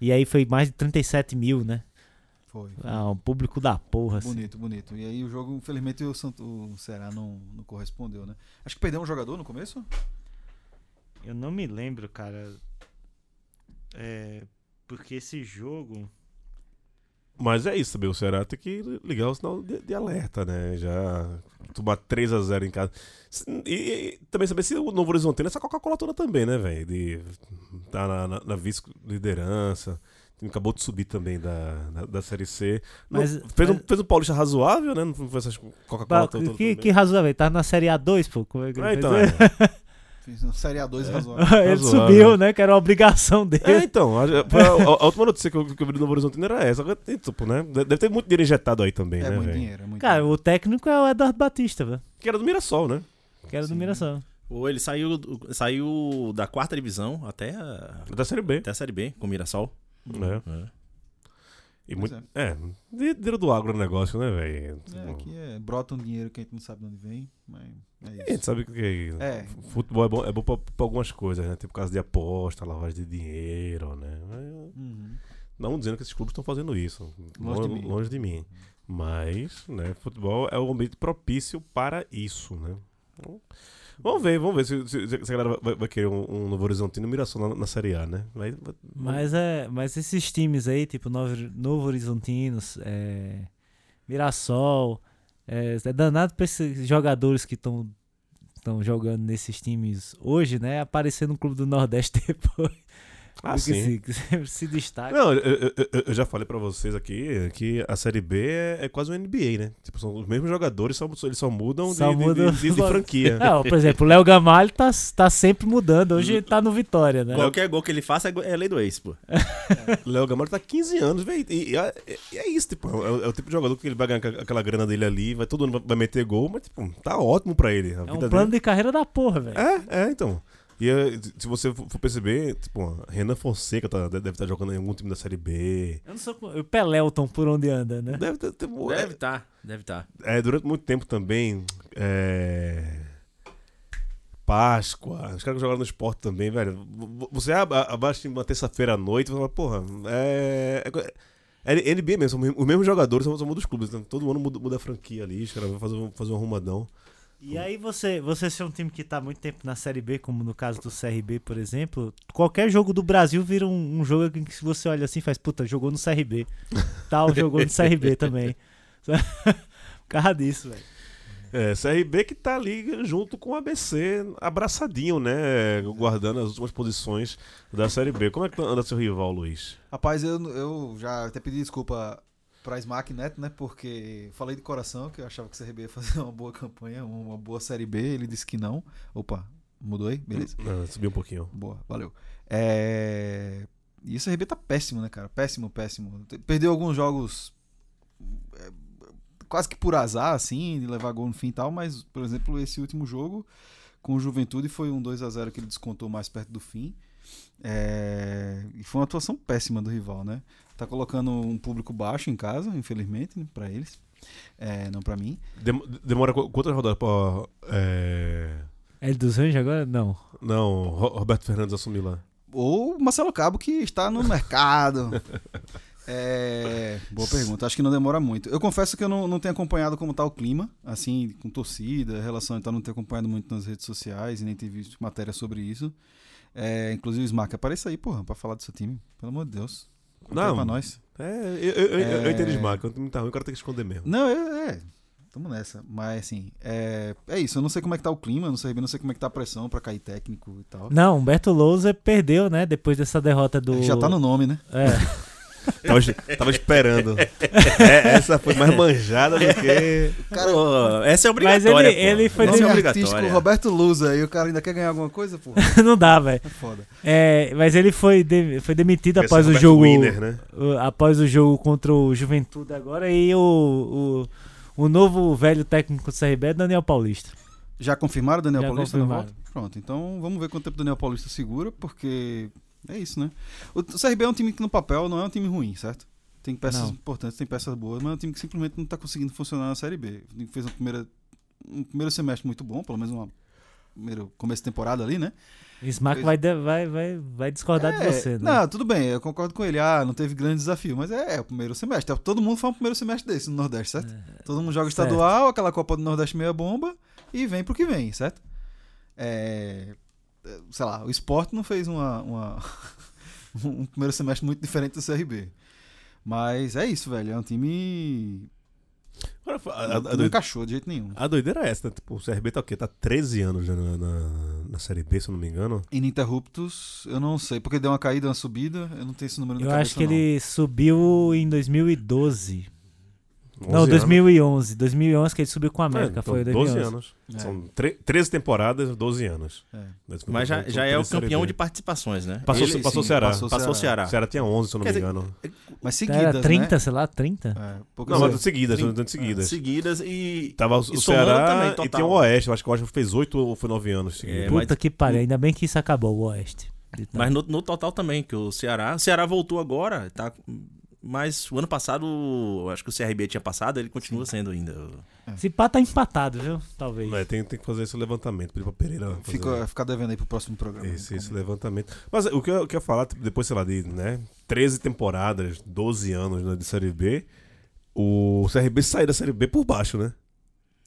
E aí foi mais de 37 mil, né? Foi. Ah, um público da porra, assim. Bonito, bonito. E aí o jogo, infelizmente, o, Santo, o Ceará não, não correspondeu, né? Acho que perdeu um jogador no começo? Eu não me lembro, cara. É. Porque esse jogo. Mas é isso também, o Ceará tem que ligar o sinal de, de alerta, né? Já tomar 3x0 em casa. E, e também saber se o Novo Horizontino é essa Coca-Cola toda também, né, velho? De tá na, na, na vice-liderança. Acabou de subir também da, da, da Série C. Não- Mas- fez, um, mas- fez um Paulista razoável, né? Não foi essas Coca-Cola toda. que, que razoável, tá na Série A2, pô. Como é que É, fez? então, é. Fiz uma Série A2 razoável. ele razoável. subiu, né? Que era uma obrigação dele. É, então, a, a, a- a última notícia que eu, que eu vi do Novo Horizontino era essa. Agora, Tipo, né? Deve ter muito dinheiro injetado aí também, É, né, muito dinheiro, é muito Cara, dinheiro. o técnico é o Eduardo Batista, velho. Que era do Mirassol, né? Que era do Sim. Mirassol. Ou ele saiu, do- saiu da quarta divisão até a, Da Série B. até a Série B com o Mirassol. Né? É. E Pois muito, é, dinheiro do agronegócio, né, velho? É, aqui é, brota um dinheiro que a gente não sabe de onde vem, mas é A isso. gente sabe que É. futebol é bom, é bom pra, pra algumas coisas, né? Tipo caso de aposta, lavagem de dinheiro, né? Uhum. Não dizendo que esses clubes estão fazendo isso. Longe de Lo- mim. longe de mim. Mas, né, futebol é o ambiente propício para isso, né? Então, Vamos ver, vamos ver se, se- se a galera vai, vai querer um, um Novo Horizontino e Mirassol na, na Série A, né? Vai- Mas, é, mas esses times aí, tipo Novo, Novo Horizontinos, é, Mirassol, é, é danado pra esses jogadores que estão estão jogando nesses times hoje, né? Aparecer no Clube do Nordeste depois. Ah, sim. se, se destaca. Não, eu, eu- eu- já falei pra vocês aqui que a Série B é, é quase um NBA, né? Tipo, são os mesmos jogadores, só, eles só mudam de, Só de- muda- de- de- de franquia. Não, por exemplo, o Léo Gamalho tá, tá sempre mudando. Hoje ele tá no Vitória, né? Qualquer gol que ele faça é é lei do ex, pô. Léo Gamalho tá 15 anos, velho. E, e é, e é isso, tipo, é, o- é o tipo de jogador que ele vai ganhar aquela- grana dele ali, vai todo ano vai- vai meter gol, mas tipo, tá ótimo pra ele. A É vida um plano dele. de carreira da porra, velho. É, é, então. E é, se você for perceber, tipo, Renan Fonseca tá- deve estar jogando em algum time da Série B. Eu não sou. O Pelelton por onde anda, né? Deve ter. ter- Deve tá, deve tá. É, durante muito tempo também. É... Páscoa. Os caras que jogaram no esporte também, velho. Você ab- abaixa uma terça-feira à noite e fala, porra, é. É é NBA mesmo, são os mesmos jogadores, muda os clubes. Então, todo ano muda, muda a franquia ali, os caras vão fazer, fazer um arrumadão. E aí você, você ser um time que tá há muito tempo na Série B, como no caso do CRB, por exemplo, qualquer jogo do Brasil vira um, um jogo em que se você olha assim faz, puta, jogou no CRB. Tal jogou no CRB também. Por causa disso, velho. É, CRB que tá ali junto com o ABC, abraçadinho, né? Guardando as últimas posições da Série B. Como é que anda seu rival, Luiz? Rapaz, eu, eu já até pedi desculpa pra Smack Neto, né? Porque falei de coração que eu achava que o CRB ia fazer uma boa campanha, uma boa Série B. Ele disse que não. Opa, mudou aí? Beleza. Ah, subiu um pouquinho. Boa, valeu. É... E o CRB tá péssimo, né, cara? Péssimo, péssimo. Perdeu alguns jogos é, quase que por azar, assim, de levar gol no fim e tal, mas, por exemplo, esse último jogo com o Juventude foi um 2 a 0 que ele descontou mais perto do fim. É, e foi uma atuação péssima do rival, né? Tá colocando um público baixo em casa, infelizmente, né, para eles. É, não para mim. Dem- demora qu- quantas rodadas pra. É... É dos Anjos agora? Não. Não, Ro- Roberto Fernandes assumir lá. Ou Marcelo Cabo, que está no mercado. É, boa pergunta. Acho que não demora muito. Eu confesso que eu não, não tenho acompanhado como tá o clima, assim, com torcida, relação e tal, não tenho acompanhado muito nas redes sociais e nem tenho visto matéria sobre isso. É, inclusive o Smack, apareça aí, porra, pra falar do seu time. Pelo amor de Deus. Não. pra nós. É, eu, eu, eu, eu É. entendo Smack, quando o time tá ruim, o cara tem que esconder mesmo. Não, é, é. Tamo nessa. Mas assim, é, é isso. Eu não sei como é que tá o clima, não sei, não sei como é que tá a pressão pra cair técnico e tal. Não, Humberto Lousa perdeu, né? Depois dessa derrota do. Já tá no nome, né? É. Tava, tava esperando. É, essa foi mais manjada do que. Pô, essa é Mas obrigatória. ele- pô. ele foi obrigatória. artístico Roberto Lusa e o cara ainda quer ganhar alguma coisa, pô. não dá, velho. É foda. É, mas ele foi, de- foi demitido Esse após é o jogo. Winner, né? o- após o jogo contra o Juventude agora e o, o, o novo velho técnico do CRB é Daniel Paulista. Já confirmaram o Daniel Já Paulista confirmaram. volta? Pronto, então vamos ver quanto tempo o Daniel Paulista segura, porque é isso, né? O CRB é um time que no papel não é um time ruim, certo? Tem peças Não. importantes, tem peças boas, mas é um time que simplesmente não tá conseguindo funcionar na Série B. O time que fez uma primeira, um primeiro semestre muito bom, pelo menos uma primeiro começo de temporada ali, né? Smack vai, de- vai, vai, vai discordar de É, você, né? Não, tudo bem, eu concordo com ele. Ah, não teve grande desafio, mas é, é o primeiro semestre. Todo mundo faz um primeiro semestre desse no Nordeste, certo? Todo mundo joga É, certo. estadual, aquela Copa do Nordeste meia bomba e vem pro que vem, certo? É, é, sei lá, o esporte não fez uma, uma- um primeiro semestre muito diferente do CRB. Mas é isso, velho. É um time. Agora, a, a- a não doideira, encaixou de jeito nenhum. a doideira é essa, né? Tipo, o CRB tá o quê? Tá 13 anos já na, na, na Série B, se eu não me engano. Ininterruptos, eu não sei, porque deu uma caída, uma subida, eu não tenho esse número na Eu cabeça, acho que não. ele subiu em 2012. 11 Não, anos. 2011. 2011 que ele subiu com a América. É, então, foi 12 2011. anos. É. São tre- 13 temporadas, 12 anos. É. Mas já, já é o campeão de participações, né? Passou, Ele- passou o sim, Ceará. passou Passou o O Ceará. Ceará tinha 11, se eu não Quer me dizer, engano. Mas seguidas, Era 30, né? sei lá, 30? É, Não, mas vezes. seguidas, Trin- trinta seguidas. Seguidas e. Tava o, E o Ceará também, e tinha o Oeste. Eu acho que o Oeste fez 8 ou foi 9 anos seguidos. É, Puta mas- que pariu, ainda bem que isso acabou, o Oeste. Mas no, no total também, que o Ceará. O Ceará voltou agora, tá? Mas o ano passado, acho que o CRB tinha passado, ele continua sendo ainda. Se pá, tá empatado, viu? Talvez. É, tem, tem que fazer esse levantamento. Pedir pra Pereira fazer Fica, ficar devendo aí pro próximo programa. esse, esse levantamento. Mas o que eu, o que eu ia falar, depois, sei lá, de né, 13 temporadas, 12 anos né, de Série B, o CRB sai da Série B por baixo, né?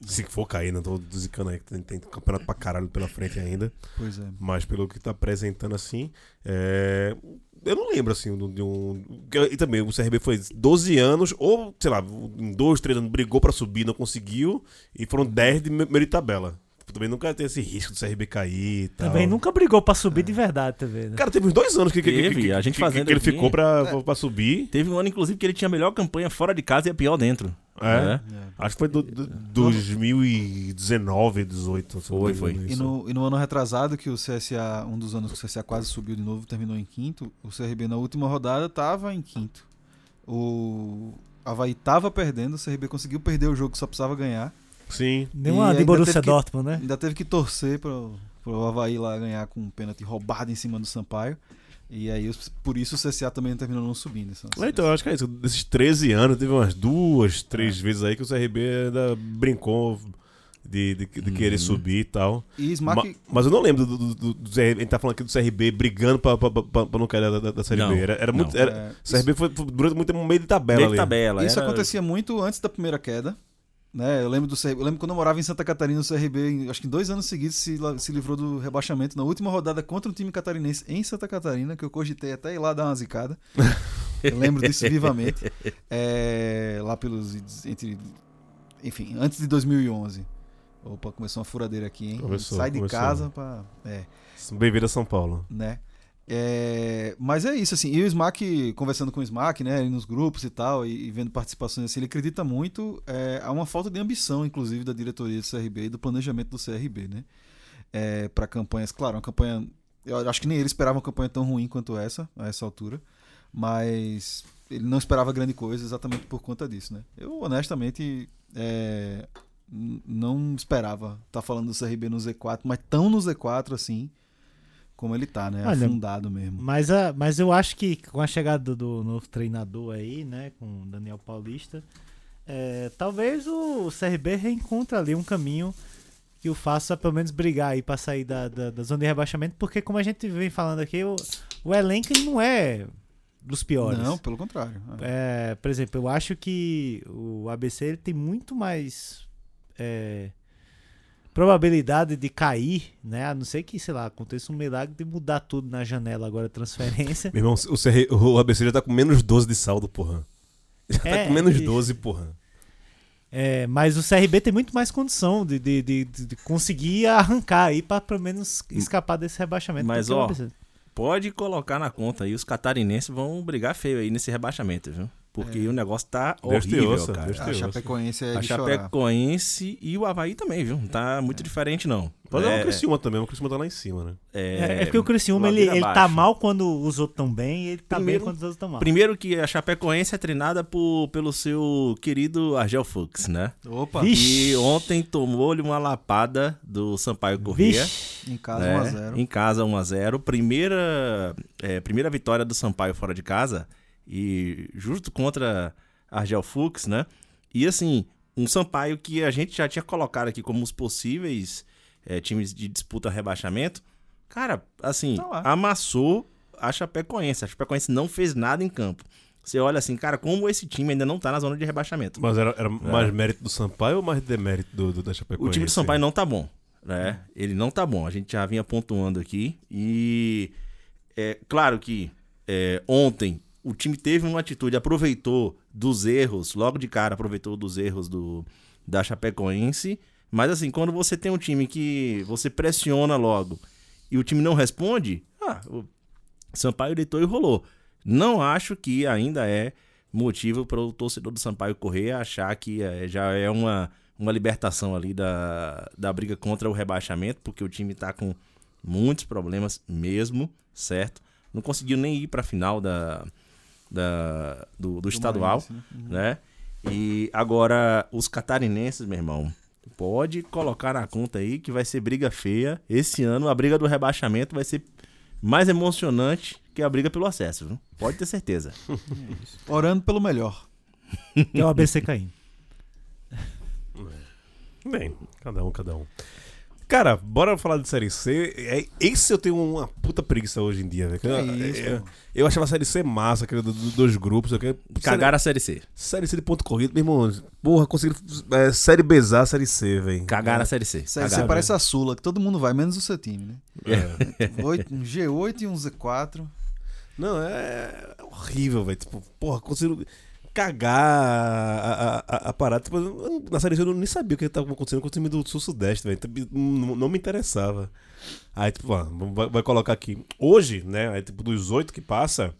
Se for cair, não tô zicando aí, que tem, tem campeonato pra caralho pela frente ainda. Pois é. Mas pelo que tá apresentando assim, é, eu não lembro assim de um. E também o CRB foi 12 anos, ou sei lá, em dois, três anos brigou pra subir, não conseguiu, e foram 10 de me- meio de tabela. Também nunca tem esse risco do CRB cair e tal. Também nunca brigou pra subir de verdade, também. Né? Cara, teve uns dois anos que, que, Teve, que- a gente que- fazendo que ele aqui. ficou pra, pra subir. Teve um ano, inclusive, que ele tinha a melhor campanha fora de casa e a pior dentro. É. É. Acho que foi do, do, 2019, 18. se eu não Foi, me foi. E isso. no, e no ano retrasado, que o CSA, um dos anos que o CSA quase subiu de novo, terminou em quinto, o CRB na última rodada tava em quinto. O Havaí tava perdendo, o CRB conseguiu perder o jogo que só precisava ganhar. Sim. Nem E uma de ainda Borussia teve que- Dortmund, né? Ainda teve que torcer pro, pro Havaí lá ganhar com um pênalti roubado em cima do Sampaio. E aí, por isso o CSA também terminou não subindo. Essa, É, Então, eu acho que é isso. Desses 13 anos, teve umas duas, três vezes aí que o CRB ainda brincou de, de, de querer subir e tal. E Smack, Ma- mas eu não lembro do, do, do, do CRB. A gente tá falando aqui do CRB brigando pra, pra, pra, pra não cair da, da, da Série Não, B. Era, era não. muito. Era, é, o CRB foi, foi durante muito tempo no meio de tabela Meio de ali. tabela. Isso era- acontecia muito antes da primeira queda. Né? Eu lembro do CRB, eu lembro quando eu morava em Santa Catarina, o CRB, acho que em dois anos seguidos, se, se livrou do rebaixamento na última rodada contra um time catarinense em Santa Catarina, que eu cogitei até ir lá dar uma zicada. eu lembro disso vivamente. É, lá pelos. Entre, enfim, antes de 2011. Opa, começou uma furadeira aqui, hein? Começou, Sai de começou. casa pra. É Bem-vindo a São Paulo. né? É, mas é isso, assim, e o Smack, conversando com o Smack, né, nos grupos e tal, e, e vendo participações assim, ele acredita muito é, uma falta de ambição, inclusive, da diretoria do CRB e do planejamento do CRB, né? É, para campanhas, claro, uma campanha. Eu acho que nem ele esperava uma campanha tão ruim quanto essa, a essa altura, mas ele não esperava grande coisa exatamente por conta disso, né? Eu, honestamente, é, não esperava estar falando do CRB no Z4, mas tão no Z4 assim como ele tá, né? Olha, Afundado mesmo. Mas, a, mas eu acho que com a chegada do, novo treinador aí, né, com o Daniel Paulista, é, talvez o CRB reencontre ali um caminho que o faça pelo menos brigar aí pra sair da, da, da zona de rebaixamento, porque como a gente vem falando aqui, o, o elenco ele não é dos piores. Não, pelo contrário. É, por exemplo, eu acho que o ABC ele tem muito mais é, probabilidade de cair, né? A não ser que, sei lá, aconteça um milagre de mudar tudo na janela agora, transferência. Meu irmão, o, CR o ABC já tá com menos 12 de saldo, porra. Já tá É, com menos isso. 12, porra. É, mas o CRB tem muito mais condição de, de, de, de- conseguir arrancar aí pra pelo menos escapar desse rebaixamento. Mas, ó, Pode colocar na conta aí, os catarinenses vão brigar feio aí nesse rebaixamento, viu? Porque o negócio tá Deus horrível, ouça, cara. Deus A. Chapecoense é A de chorar. Chapecoense e o Havaí também, viu? Não tá muito diferente, não. Pode dar é, o Criciúma também, o Criciúma tá lá em cima, né? É, é porque o Criciúma ele, ele tá mal quando os outros estão bem e ele tá Primeiro- bem quando os outros estão mal. Primeiro que a Chapecoense é treinada por, pelo seu querido Argel Fux, né? Opa, Vixe. E ontem tomou-lhe uma lapada do Sampaio Corrêa. Vixe. em casa né? 1x0. Em casa 1x0. Primeira, é, primeira vitória do Sampaio fora de casa. E justo contra Argel Fux, né? E assim, um Sampaio que a gente já tinha colocado aqui como os possíveis é, times de disputa rebaixamento. Cara, assim, Tá amassou a Chapecoense. A Chapecoense não fez nada em campo. Você olha assim, cara, como esse time ainda não tá na zona de rebaixamento. Mas era, era mais mérito do Sampaio ou mais demérito do, do, da Chapecoense? O time do Sampaio não tá bom, né? Ele não tá bom. A gente já vinha pontuando aqui. E é claro que é, ontem o time teve uma atitude, aproveitou dos erros, logo de cara aproveitou dos erros do, da Chapecoense. Mas assim, quando você tem um time que você pressiona logo e o time não responde, ah, o Sampaio deitou e rolou. Não acho que ainda é motivo para o torcedor do Sampaio correr achar que é, já é uma, uma libertação ali da, da briga contra o rebaixamento, porque o time tá com muitos problemas mesmo, certo? Não conseguiu nem ir para a final da, da, do, do estadual, Maranhense, né? né? E agora os catarinenses, meu irmão, pode colocar na conta aí que vai ser briga feia. Esse ano a briga do rebaixamento vai ser mais emocionante que a briga pelo acesso, viu? Pode ter certeza. Orando pelo melhor. Que é o ABC caindo. Bem, cada um, cada um. Cara, bora falar de Série C. É, esse eu tenho uma puta preguiça hoje em dia, velho. Que Eu, isso, eu, achava a Série C massa, aquele do- do- dos grupos. Aquele, Cagaram a Série C. Série C de ponto corrido, meu irmão. Porra, conseguiram é, Série Bezar, Série C, velho. Cagaram a Série C. Sério, Cagaram. você parece a Sula, que todo mundo vai, menos o seu time, né? É. Oito- um G8 e um Z4. Não, é horrível, velho. Tipo, porra, conseguiram cagar a, a, a, a parada. Tipo, eu- na série eu nem sabia o que estava acontecendo com o time do Sul-Sudeste, velho. Então, Não, não me interessava. Aí, tipo, ah, vai, vai colocar aqui. Hoje, né? Aí, tipo, dos oito que passa,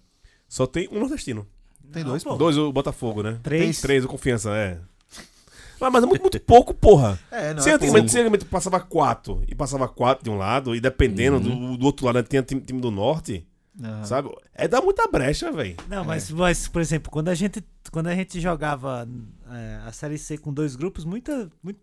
só tem um nordestino. Tem dois, pô. Dois, o Botafogo, né? Três. Tem três, o Confiança, é. Ah, mas é muito, muito pouco, porra. É, não Se é antigamente, se antigamente passava quatro e passava quatro de um lado, e dependendo do, do outro lado, né, tinha time, time do norte, Aham. sabe? É dar muita brecha, velho. Não, mas, mas, por exemplo, quando a gente, quando a gente jogava é, a Série C com dois grupos, muita, muito,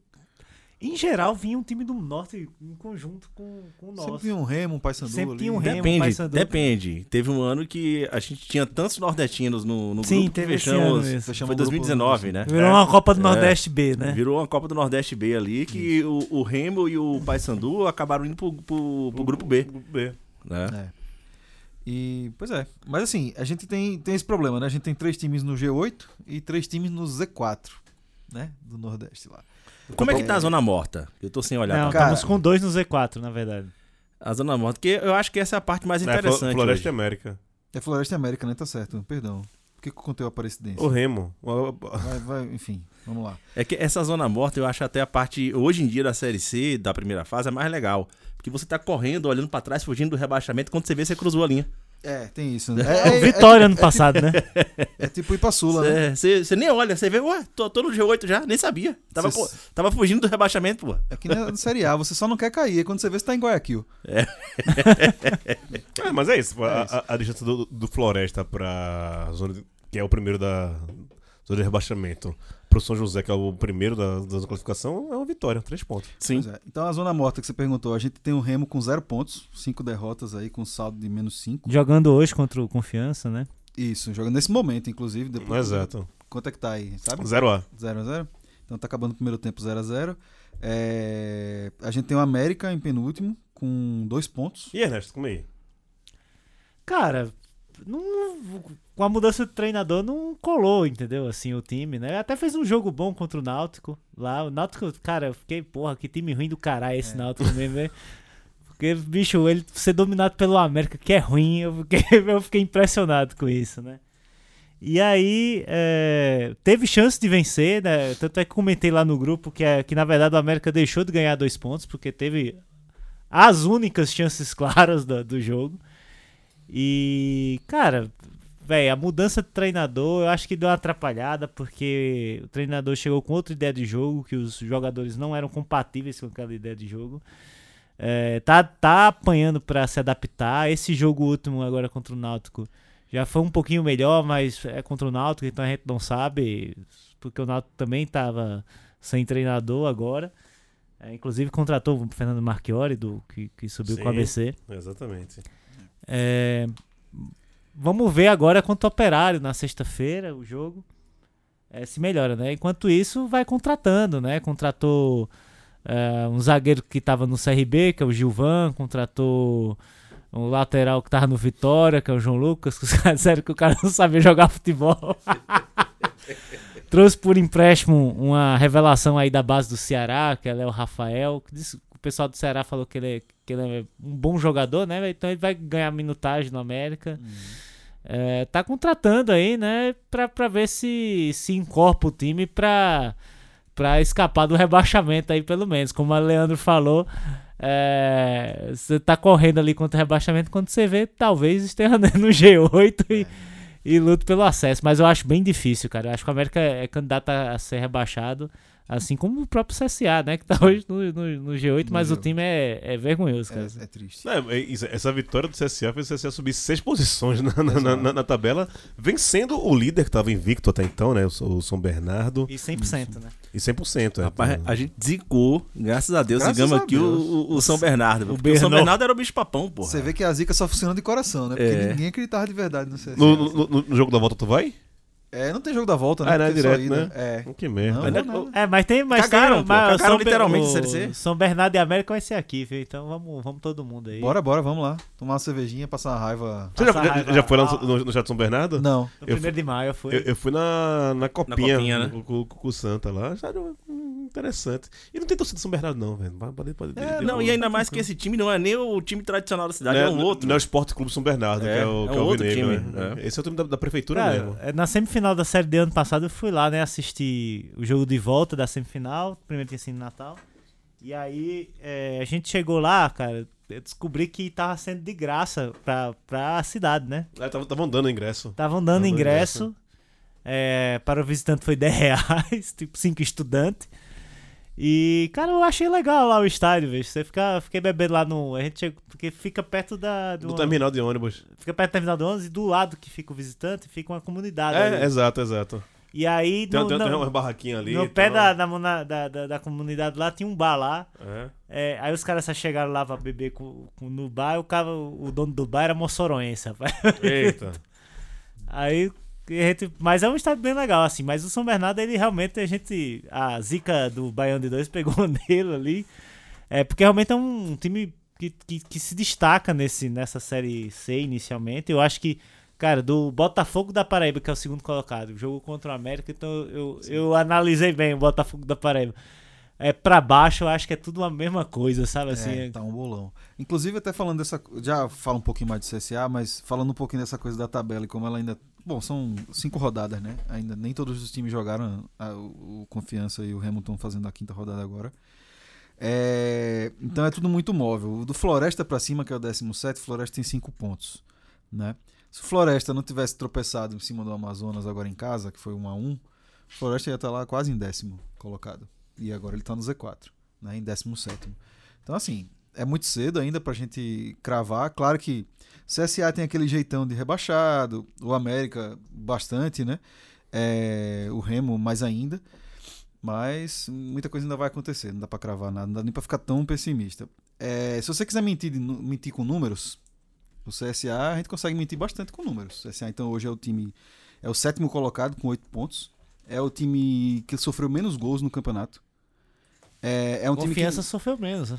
em geral vinha um time do Norte em conjunto com, com o nosso. Sempre tinha um Remo, um Paysandu Sempre ali. tinha um Remo. Depende, Paysandu. depende. Teve um ano que a gente tinha tantos nordestinos no, no Sim, grupo que teve esse fechamos. ano mesmo. Fechamos Foi o grupo, 2019, né? Virou uma Copa do É. Nordeste B, né? Virou uma Copa do Nordeste B ali que o, o Remo e o Paysandu acabaram indo pro, pro, pro grupo B. B. Né? É. E, pois é. Mas assim, a gente tem, tem esse problema, né? A gente tem três times no G8 e três times no Z4, né? Do Nordeste lá. Como é que tá a Zona Morta? Eu tô sem olhar Não, pra cara. estamos com dois no Z4, na verdade. a Zona Morta, porque eu acho que essa é a parte mais É, interessante. Floresta hoje. América. É Floresta América, né? Tá certo. Perdão. Por que que eu contei o Aparecidense? O Remo. O- Vai, vai, enfim, vamos lá. É que essa Zona Morta eu acho até a parte, hoje em dia, da Série C, da primeira fase, é mais legal. Porque você tá correndo, olhando pra trás, fugindo do rebaixamento, quando você vê, você cruzou a linha. É, tem isso, né? É, o Vitória ano passado, né? É tipo ir pra Sula, né? É, Você nem olha, você vê, ué, tô, tô no G8 já, nem sabia. Tava, Cê- pô, tava fugindo do rebaixamento, pô. É que na Série A, você só não quer cair. É quando você vê, você tá em Guayaquil. É, mas é isso. pô, a, a- a distância do, do Floresta pra zona de- que é o primeiro da zona de rebaixamento pro São José, que é o primeiro da, da classificação, é uma vitória, três pontos. Sim. Pois é. Então a zona morta que você perguntou, a gente tem o Remo com zero pontos, cinco derrotas aí com saldo de menos cinco. Jogando hoje contra o Confiança, né? Isso, jogando nesse momento, inclusive. Depois, Exato. Quanto é que tá aí, sabe? 0 a 0 a 0 Então tá acabando o primeiro tempo 0 a 0 É, A gente tem o América em penúltimo, com dois pontos. E Ernesto, como aí? Cara, não- com a mudança de treinador não colou, entendeu? Assim, o time, né? Até fez um jogo bom contra o Náutico lá. O Náutico, cara, eu fiquei, porra, que time ruim do caralho esse Náutico mesmo, né? Porque, bicho, ele ser dominado pelo América, que é ruim, eu fiquei, eu fiquei impressionado com isso, né? E aí, é, teve chance de vencer, né? Tanto é que comentei lá no grupo que, é, que, na verdade, o América deixou de ganhar dois pontos, porque teve as únicas chances claras do, do jogo. E, cara, velho, a mudança de treinador eu acho que deu uma atrapalhada, porque o treinador chegou com outra ideia de jogo, que os jogadores não eram compatíveis com aquela ideia de jogo. É, tá, tá apanhando pra se adaptar. Esse jogo último agora contra o Náutico já foi um pouquinho melhor, mas é contra o Náutico, então a gente não sabe, porque o Náutico também tava sem treinador agora. É, inclusive contratou o Fernando Marchiori, do, que, que subiu com o Sim. ABC. Exatamente. É, vamos ver agora contra o Operário na sexta-feira o jogo. É, se melhora, né? Enquanto isso, vai contratando, né? Contratou é, um zagueiro que estava no CRB, que é o Gilvan, contratou um lateral que estava no Vitória, que é o João Lucas, que os caras disseram que o cara não sabia jogar futebol. Trouxe por empréstimo uma revelação aí da base do Ceará, que é o Rafael. que disse- pessoal do Ceará falou que ele, é, que ele é um bom jogador, né? Então ele vai ganhar minutagem no América. É, tá contratando aí, né? Pra, pra ver se se incorpora o time pra, pra escapar do rebaixamento aí, pelo menos. Como o Leandro falou, é, você tá correndo ali contra o rebaixamento. Quando você vê, talvez esteja no G8 e, e luta pelo acesso. Mas eu acho bem difícil, cara. Eu acho que o América é candidato a ser rebaixado. Assim como o próprio CSA, né? Que tá hoje no, no, no G8, No mas o G8. time é, é vergonhoso, cara. É, é triste. Não, é isso- essa vitória do CSA fez o CSA subir seis posições na, na- na- na- na tabela, vencendo o líder que estava invicto até então, né? O, o São Bernardo. E 100%, né? E 100%. É, Rapaz, a gente zicou, graças a Deus, Graças zicamos a aqui o, o- o São Bernardo. O O São Bernardo. Era o bicho papão, porra. Você vê que a zica só funciona de coração, né? Porque É. ninguém acreditava de verdade no CSA. no, no- no- no jogo da volta tu vai? É, não tem jogo da volta, né? Ah, não, é direto, né? É. Que merda. Não, Ainda- não, não. É, mas tem. Mas Cagaram, tem, pô, mas cagaram São literalmente o a Série C. São Bernardo e América vai ser aqui, viu? Então vamos, vamos todo mundo aí. Bora, bora, vamos lá. Tomar uma cervejinha, passar uma raiva. Você já, Passar já- raiva. já foi lá no, no, São Bernardo? Não. No Eu primeiro de maio eu fui. Eu, eu fui na, na copinha, copinha, né? com, com- com o Santa lá. Já interessante. E não tem torcida de São Bernardo, não, velho. Pode, pode, pode, É, não, e ainda mais que esse time não é nem o time tradicional da cidade, Não é, um outro. Não é o Esporte Clube São Bernardo, É, que é o, é que é um o outro time, né? é. Esse é o time da, da prefeitura Cara, mesmo. é, na semifinal da série de ano passado eu fui lá, né? Assistir o jogo de volta da semifinal. Primeiro tinha sido em Natal. E aí é, a gente chegou lá, cara. Eu descobri que tava sendo de graça pra, pra cidade, né? É, tava- Estavam dando ingresso. Estavam dando Tava dando ingresso. É, para o visitante foi 10 reais, tipo 5 estudantes. E, cara, eu achei legal lá o estádio, velho. Você fica, fiquei bebendo lá no. A gente chega, porque fica perto da. Do do- terminal de ônibus. Fica perto do terminal do ônibus e do lado que fica o visitante fica uma comunidade. É, ali. exato, exato. E aí, Tem, no, tem, tem umas barraquinhas ali. no e pé da, da, da, da, da comunidade lá tinha um bar lá. É. É, aí os caras só chegaram lá pra beber com, com- no bar. O, cara, o dono do bar era moçoroense, rapaz. Eita. Aí gente, mas é um estádio bem legal, assim. Mas o São Bernardo, ele realmente, a gente. A zica do Baiano de 2 pegou nele ali. É, porque realmente é um time que, que, que se destaca nesse, nessa série C inicialmente. Eu acho que, cara, do Botafogo da Paraíba, que é o segundo colocado, jogo contra o América, então eu, eu analisei bem o Botafogo da Paraíba. É, pra baixo, eu acho que é tudo a mesma coisa, sabe? Assim, é, tá um bolão. Inclusive, até falando dessa. Já falo um pouquinho mais do CSA, mas falando um pouquinho dessa coisa da tabela e como ela ainda. Bom, são cinco rodadas, né? Ainda nem todos os times jogaram. a- o, o Confiança e o Hamilton fazendo a quinta rodada agora. É, então é tudo muito móvel. Do Floresta pra cima, que é o 17, Floresta tem cinco pontos, né? Se o Floresta não tivesse tropeçado em cima do Amazonas agora em casa, que foi 1 a 1 Floresta ia estar lá quase em décimo colocado. E agora ele tá no Z4, né? Em décimo sétimo. Então, assim, é muito cedo ainda pra gente cravar. Claro que CSA tem aquele jeitão de rebaixado, o América bastante, né? É, o Remo mais ainda. Mas muita coisa ainda vai acontecer, não dá pra cravar nada, não dá nem pra ficar tão pessimista. É, se você quiser mentir, mentir com números, o CSA a gente consegue mentir bastante com números. O CSA então hoje é o time, é o sétimo colocado com oito pontos. É o time que sofreu menos gols no campeonato. É, é um Confiança time sofreu menos.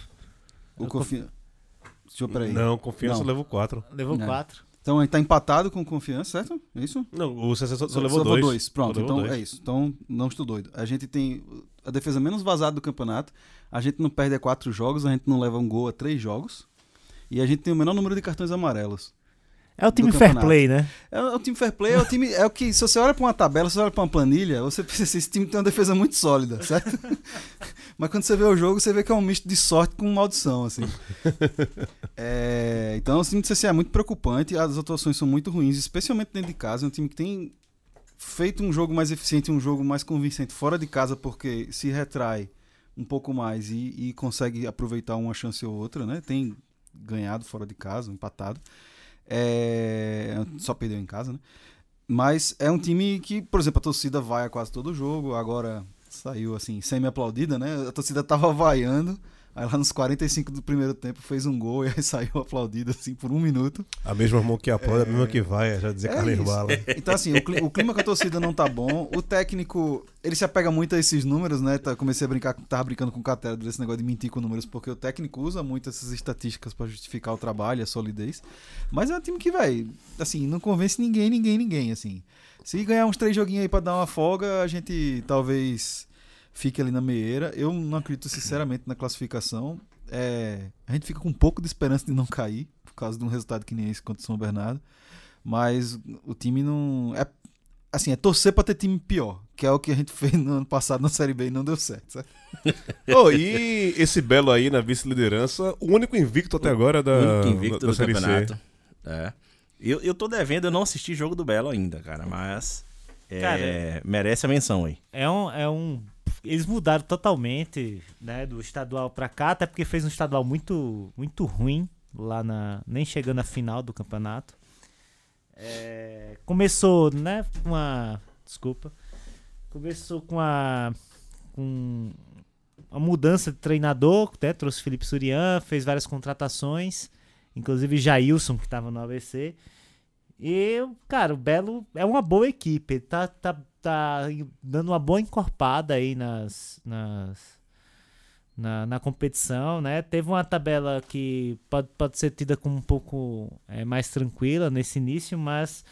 O confi... Deixa eu peraí. Não, confiança Não. levou 4. Levou É. quatro. Então a gente tá empatado com confiança, certo? É isso? Não, o CSA só, só Só levou levou 2. Pronto, então é isso. Então não estou doido. A gente tem a defesa menos vazada do campeonato. A gente não perde a quatro jogos, a gente não leva um gol a três jogos. E a gente tem o menor número de cartões amarelos. É o time fair play, né? É o time fair play, é o time. É o que, se você olha pra uma tabela, se você olha pra uma planilha, você pensa assim, esse time tem uma defesa muito sólida, certo? Mas quando você vê o jogo, você vê que é um misto de sorte com maldição, assim. É, então o time do CCA é muito preocupante, as atuações são muito ruins, especialmente dentro de casa. É um time que tem feito um jogo mais eficiente, um jogo mais convincente fora de casa, porque se retrai um pouco mais e, e consegue aproveitar uma chance ou outra, né? Tem ganhado fora de casa, empatado. É, só perdeu em casa, né? Mas é um time que, por exemplo, a torcida vai a quase todo jogo. Agora saiu assim, semi-aplaudida, né? A torcida tava vaiando. Aí lá nos 45 do primeiro tempo fez um gol e aí saiu aplaudido assim por um minuto. A mesma mão que aplaude, a mesma que vai, já dizia É Carlos isso. Bala. Então, assim, o, cli- o clima com a torcida não tá bom. O técnico, ele se apega muito a esses números, né? Tá, comecei a brincar, tava brincando com o Catera desse negócio de mentir com números, porque o técnico usa muito essas estatísticas pra justificar o trabalho, a solidez. Mas é um time que, vai assim, não convence ninguém, ninguém, ninguém, assim. Se ganhar uns três joguinhos aí pra dar uma folga, a gente talvez fique ali na meieira. Eu não acredito sinceramente na classificação. É, a gente fica com um pouco de esperança de não cair, por causa de um resultado que nem esse contra o São Bernardo. Mas o time não. É, assim, é torcer pra ter time pior, que é o que a gente fez no ano passado na Série B e não deu certo. Sabe? Ô, e esse Belo aí na vice-liderança, o único invicto até agora da, único invicto da, do da Série C. campeonato. É. Eu, eu tô devendo, eu não assisti jogo do Belo ainda, cara, mas é, Cara, merece a menção aí. É um, é um. Eles mudaram totalmente, né, do estadual pra cá, até porque fez um estadual muito, muito ruim lá na, nem chegando à final do campeonato. É, começou, né, com a, desculpa, começou com a, com a mudança de treinador, né, trouxe Felipe Surian, fez várias contratações, inclusive Jailson que estava no ABC. E, cara, o Belo é uma boa equipe. Tá, tá, tá dando uma boa encorpada aí nas, nas, na, na competição, né? Teve uma tabela que pode, pode ser tida como um pouco é, mais tranquila nesse início, mas,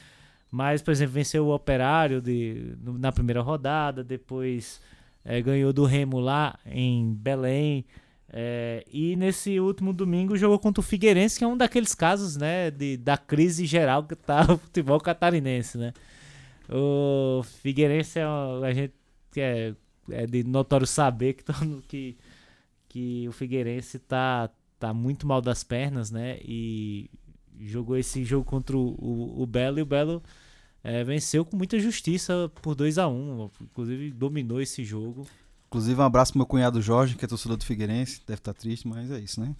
mas, por exemplo, venceu o Operário de, na primeira rodada, depois é, ganhou do Remo lá em Belém. É, e nesse último domingo jogou contra o Figueirense, que é um daqueles casos, né, de, da crise geral que tá o futebol catarinense, né? O Figueirense é uma- a gente é, é de notório saber que, que, que o Figueirense tá, tá muito mal das pernas, né? E jogou esse jogo contra o, o, o Belo e o Belo é, venceu com muita justiça por 2 a 1 um, Inclusive dominou esse jogo. Inclusive, um abraço pro meu cunhado Jorge, que é torcedor do Figueirense. Deve estar triste, mas é isso, né?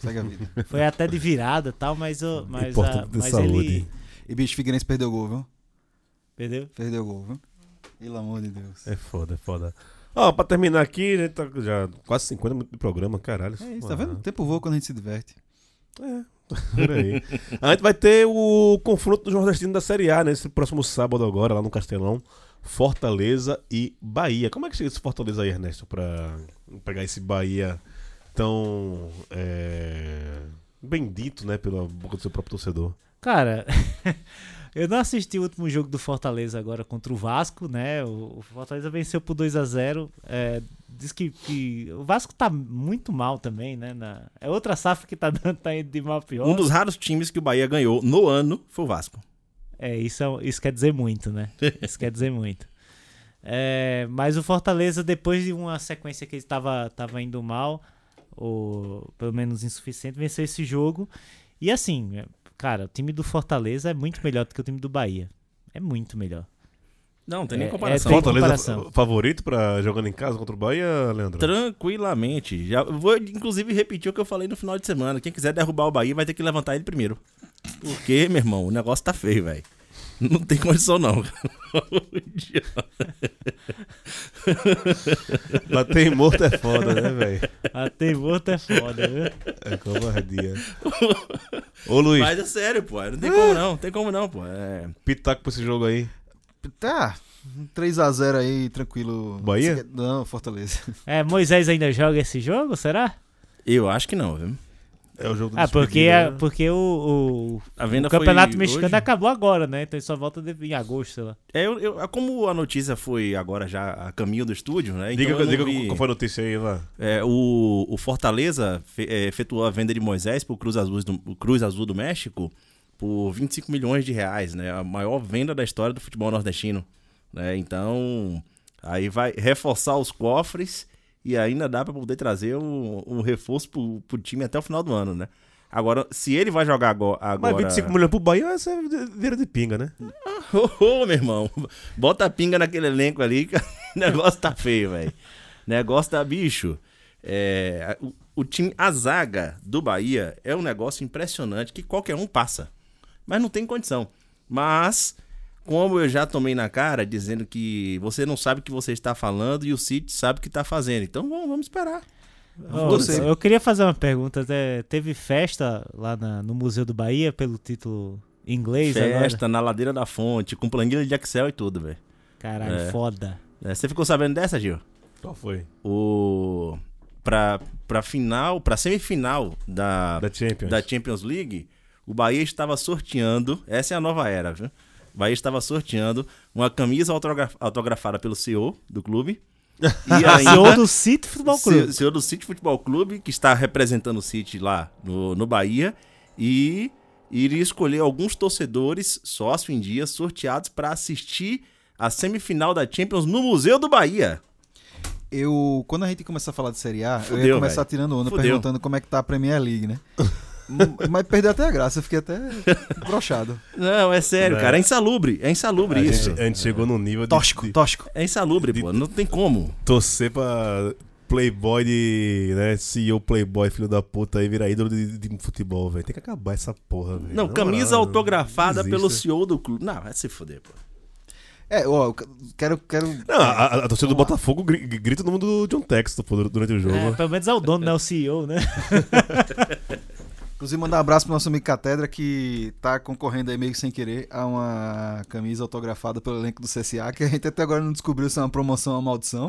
Segue a vida. Foi até de virada e tal, mas, o- mas, a, mas saúde. ele. E bicho, Figueirense perdeu gol, viu? Perdeu? Perdeu gol, viu? Pelo amor de Deus. É foda, é foda. Ó, pra terminar aqui, a gente tá já quase 50 minutos de programa, caralho. É isso, tá vendo? O tempo voa quando a gente se diverte. Por aí. A gente vai ter o confronto do Nordestino da Série A nesse próximo sábado agora, lá no Castelão. Fortaleza e Bahia. Como é que chega esse Fortaleza aí, Ernesto, pra pegar esse Bahia tão é, bendito, né, pela boca do seu próprio torcedor? Cara, eu não assisti o último jogo do Fortaleza agora contra o Vasco, né? O, Fortaleza venceu por 2 a 0 é, Diz que, que o Vasco tá muito mal também, né? na- é outra safra que tá, dando, tá indo de mal pior. Um dos raros times que o Bahia ganhou no ano foi o Vasco. É, isso, é- isso quer dizer muito, né? Isso quer dizer muito. É, mas o Fortaleza, depois de uma sequência que ele estava tava indo mal, ou pelo menos insuficiente, venceu esse jogo. E assim, é, cara, o time do Fortaleza é muito melhor do que o time do Bahia. É muito melhor. Não, não tem É- nem é comparação. tem Fortaleza comparação. favorito pra jogando em casa contra o Bahia, Leandro? Tranquilamente. Já vou, inclusive, repetir o que eu falei no final de semana. Quem quiser derrubar o Bahia vai ter que levantar ele primeiro. Porque, meu irmão, o negócio tá feio, velho. Não tem condição, não. Bater morto é foda, né, velho? Até morto é foda, viu? É covardia. Ô, Luiz, Mas é sério, pô. Não tem como não, não tem como não, pô. É... pitaco pra esse jogo aí. Tá, 3x0 aí, tranquilo. Bahia? Não, Fortaleza. É, Moisés ainda joga esse jogo, será? Eu acho que não, viu? É o jogo do Ah, porque, é, né? porque o, o, A venda o campeonato mexicano hoje. acabou agora, né? Então ele só volta de- em agosto, sei lá. É, eu, eu- como a notícia foi agora já a caminho do estúdio, né? Então Diga, diga vi- qual foi a notícia aí, lá. É, o, o Fortaleza fe- é, efetuou a venda de Moisés pro Cruz Azul, do, Cruz Azul do México por 25 milhões de reais, né? A maior venda da história do futebol nordestino. Né? Então, aí vai reforçar os cofres e ainda dá pra poder trazer um, um reforço pro, pro time até o final do ano, né? Agora, se ele vai jogar ago- agora... Mas 25 milhões pro Bahia essa é dinheiro de pinga, né? Ô, ô, meu irmão, bota a pinga naquele elenco ali que o negócio tá feio, velho. Negócio tá bicho. É, o, o time, a zaga do Bahia é um negócio impressionante que qualquer um passa. Mas não tem condição. Mas, como eu já tomei na cara, dizendo que você não sabe o que você está falando e o City sabe o que tá fazendo. Então vamos, vamos esperar. Você- eu queria fazer uma pergunta. é, teve festa lá na- no Museu do Bahia pelo título em inglês agora? Festa na ladeira da fonte, com planilha de Excel e tudo, velho. Caralho, É. foda. É, Você ficou sabendo dessa, Gil? Qual foi? o pra, pra final, pra semifinal da, Da Champions. da Champions League, o Bahia estava sorteando, essa é a nova era, viu? Bahia estava sorteando uma camisa autogra- autografada pelo CEO do clube. E CEO do City Futebol Clube. CEO, do City Futebol Clube, que está representando o City lá no, no Bahia, e iria escolher alguns torcedores, sócio em dia, sorteados para assistir a semifinal da Champions no Museu do Bahia. Eu, quando a gente começar a falar de Série A, eu Fudeu, ia começar velho. tirando onda, Fudeu. perguntando como é que tá a Premier League, né? Mas perdeu até a graça, eu fiquei até brochado. Não, é sério, Né? cara. É insalubre. É insalubre A isso. gente, a gente chegou num nível de, Tóxico, de tóxico. É insalubre, pô. Não tem como. torcer pra Playboy de. né? CEO Playboy, filho da puta, aí virar ídolo de, de futebol, velho. Tem que acabar essa porra, velho. Não, Na camisa moral, autografada desista. pelo CEO do clube. Não, vai se fuder, pô. É, ó, eu quero. quero... Não, a, a- torcida do Botafogo gri- grita o nome do John Texton pô, durante o jogo. É, pelo menos é o dono, né? O CEO, né? Inclusive, mandar um abraço pro nosso amigo Catedra que tá concorrendo aí meio que sem querer a uma camisa autografada pelo elenco do CSA, que a gente até agora não descobriu se é uma promoção ou uma maldição.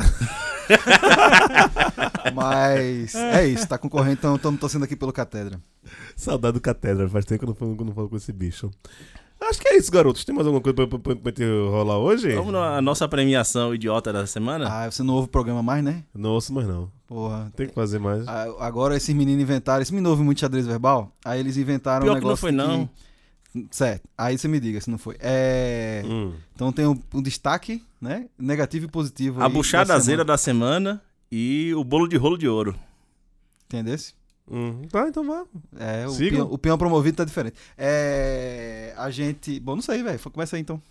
Mas é isso, tá concorrendo, então estamos torcendo aqui pelo Catedra. Saudade do Catedra, faz tempo que eu não falo, que eu não falo com esse bicho. Acho que é isso, garotos. Tem mais alguma coisa pra, pra, pra, pra rolar hoje? Vamos na nossa premiação idiota da semana? Ah, você não ouve o programa mais, né? Não ouço mais não. Porra. Tem que fazer mais. Agora esses meninos inventaram. Esse menino ouve muito xadrez verbal. Aí eles inventaram Pior um que não negócio. foi, não. Certo. Aí você me diga se não foi. É. Hum. Então tem um, um destaque, né? Negativo e positivo. a buchada da da semana e o bolo de rolo de ouro. Entendesse? Hum. Tá, então vá. É, o peão, o peão promovido tá diferente. É. A gente. Bom, não sei, velho. Começa aí então.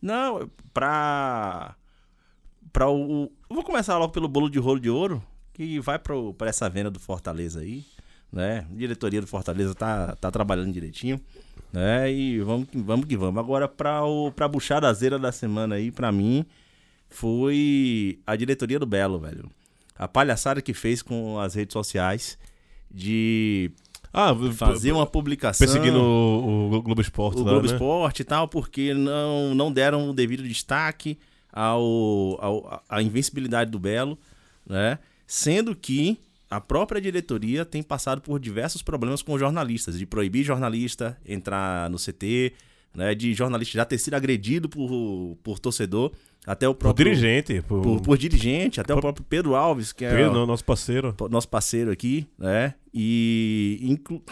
Não, pra. Pra o. Eu vou começar logo pelo bolo de rolo de ouro, que vai pro, pra essa venda do Fortaleza aí, né? A diretoria do Fortaleza tá, tá trabalhando direitinho, né? E vamos, que- vamos que vamos. Agora, pra, o, pra buchada azeira da semana aí, pra mim, foi a diretoria do Belo, velho. A palhaçada que fez com as redes sociais de Ah, fazer uma publicação Perseguindo o, o Globo Esporte o lá, Globo né? Esporte e tal, porque não, não deram o devido destaque ao, ao, à invencibilidade do Belo, né? Sendo que a própria diretoria tem passado por diversos problemas com jornalistas, de proibir jornalista entrar no CT, né? De jornalista já ter sido agredido por, por torcedor, até o Por próprio... dirigente. Por, Por, por dirigente, até o próprio Pedro Alves, que é Pedro, nosso parceiro. nosso parceiro aqui, né? E inclu-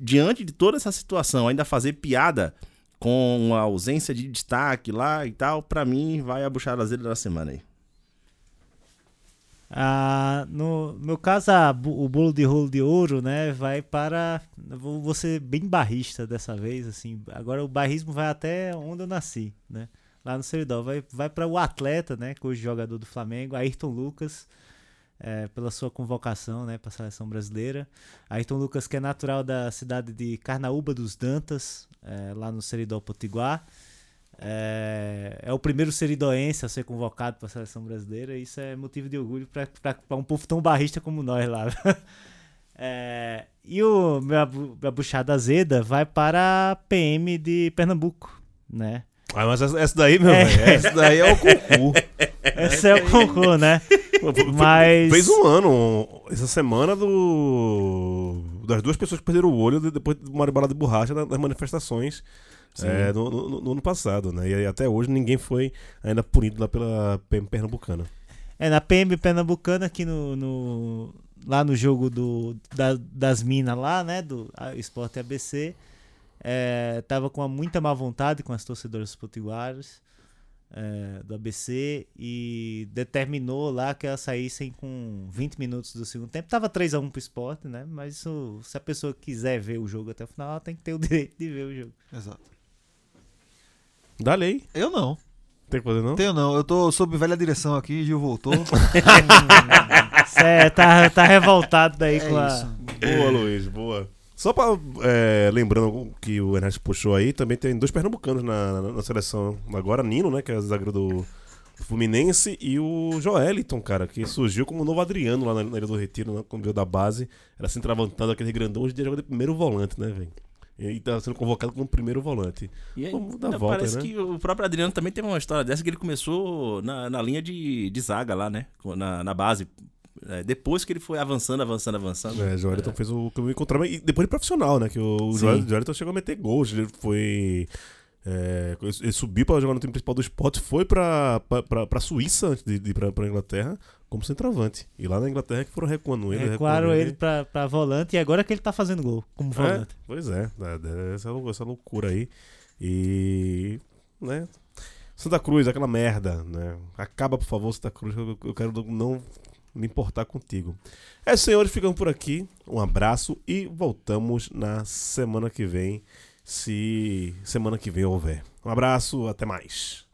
diante de toda essa situação, ainda fazer piada com a ausência de destaque lá e tal, pra mim vai a buchada azeira da semana aí. Ah, no meu caso, a o bolo de rolo de ouro, né, vai para. vou ser bem barrista dessa vez, assim. Agora o barrismo vai até onde eu nasci, né? Lá no Seridó. Vai, vai para o atleta, né, que hoje é jogador do Flamengo, Ayrton Lucas, é, pela sua convocação, né, para a seleção brasileira. Ayrton Lucas, que é natural da cidade de Carnaúba dos Dantas, é, lá no Seridó Potiguar. É, é o primeiro seridoense a ser convocado para a seleção brasileira. e Isso é motivo de orgulho para um povo tão barrista como nós lá. É, e o minha, bu- minha buchada azeda vai para a PM de Pernambuco, né? Ah, mas essa, essa daí, meu É. velho, essa daí é o concurso. Esse é o concurso, né? Mas- Fez um ano, essa semana, do das duas pessoas que perderam o olho de- depois de uma bala de borracha na- nas manifestações é, no, no- no ano passado, né? E até hoje ninguém foi ainda punido lá pela PM Pernambucana. É, na PM Pernambucana, aqui no, no- lá no jogo do, da- das minas lá, né, do a- Esporte ABC, é, tava com muita má vontade com as torcedoras potiguaras é, do ABC e determinou lá que elas saíssem com 20 minutos do segundo tempo. Tava 3 a 1 pro esporte, né, mas isso, se a pessoa quiser ver o jogo até o final, ela tem que ter o direito de ver o jogo. Exato. Dá lei. Eu não. Tem que fazer, não? Tenho não. Eu tô sob velha direção aqui, Gil voltou. Cê tá, tá revoltado daí É com a... isso. Boa, Luiz, boa. Só pra, é, lembrando que o Ernesto puxou aí, também tem dois pernambucanos na, na, na seleção agora, Nino, né, que é zagueiro do Fluminense, e o Joeliton, cara, que surgiu como novo Adriano lá na, na Ilha do Retiro, né, quando veio da base, era se entravantando aquele grandão, hoje em dia joga de primeiro volante, né, velho? E tá sendo convocado como primeiro volante. E aí, Vamos dar não, volta, parece né? que o próprio Adriano também tem uma história dessa que ele começou na, na linha de, de zaga lá, né? Na, na base. É, depois que ele foi avançando, avançando, avançando. É, Joeliton fez o caminho contrário. E depois de profissional, né? Que o Sim. Joeliton chegou a meter gols. Ele foi. É, ele subiu para jogar no time principal do esporte, foi pra, pra Suíça antes de, de ir pra, pra Inglaterra como centroavante. E lá na Inglaterra é que foram recuando ele. Recuaram recuando ele pra volante e agora que ele tá fazendo gol como É, volante. pois é, é, é, essa, essa loucura aí. E. né? Santa Cruz, aquela merda, né? Acaba, por favor, Santa Cruz, eu, eu quero não me importar contigo. É, senhores, ficamos por aqui. Um abraço e voltamos na semana que vem, se semana que vem houver. Um abraço, até mais.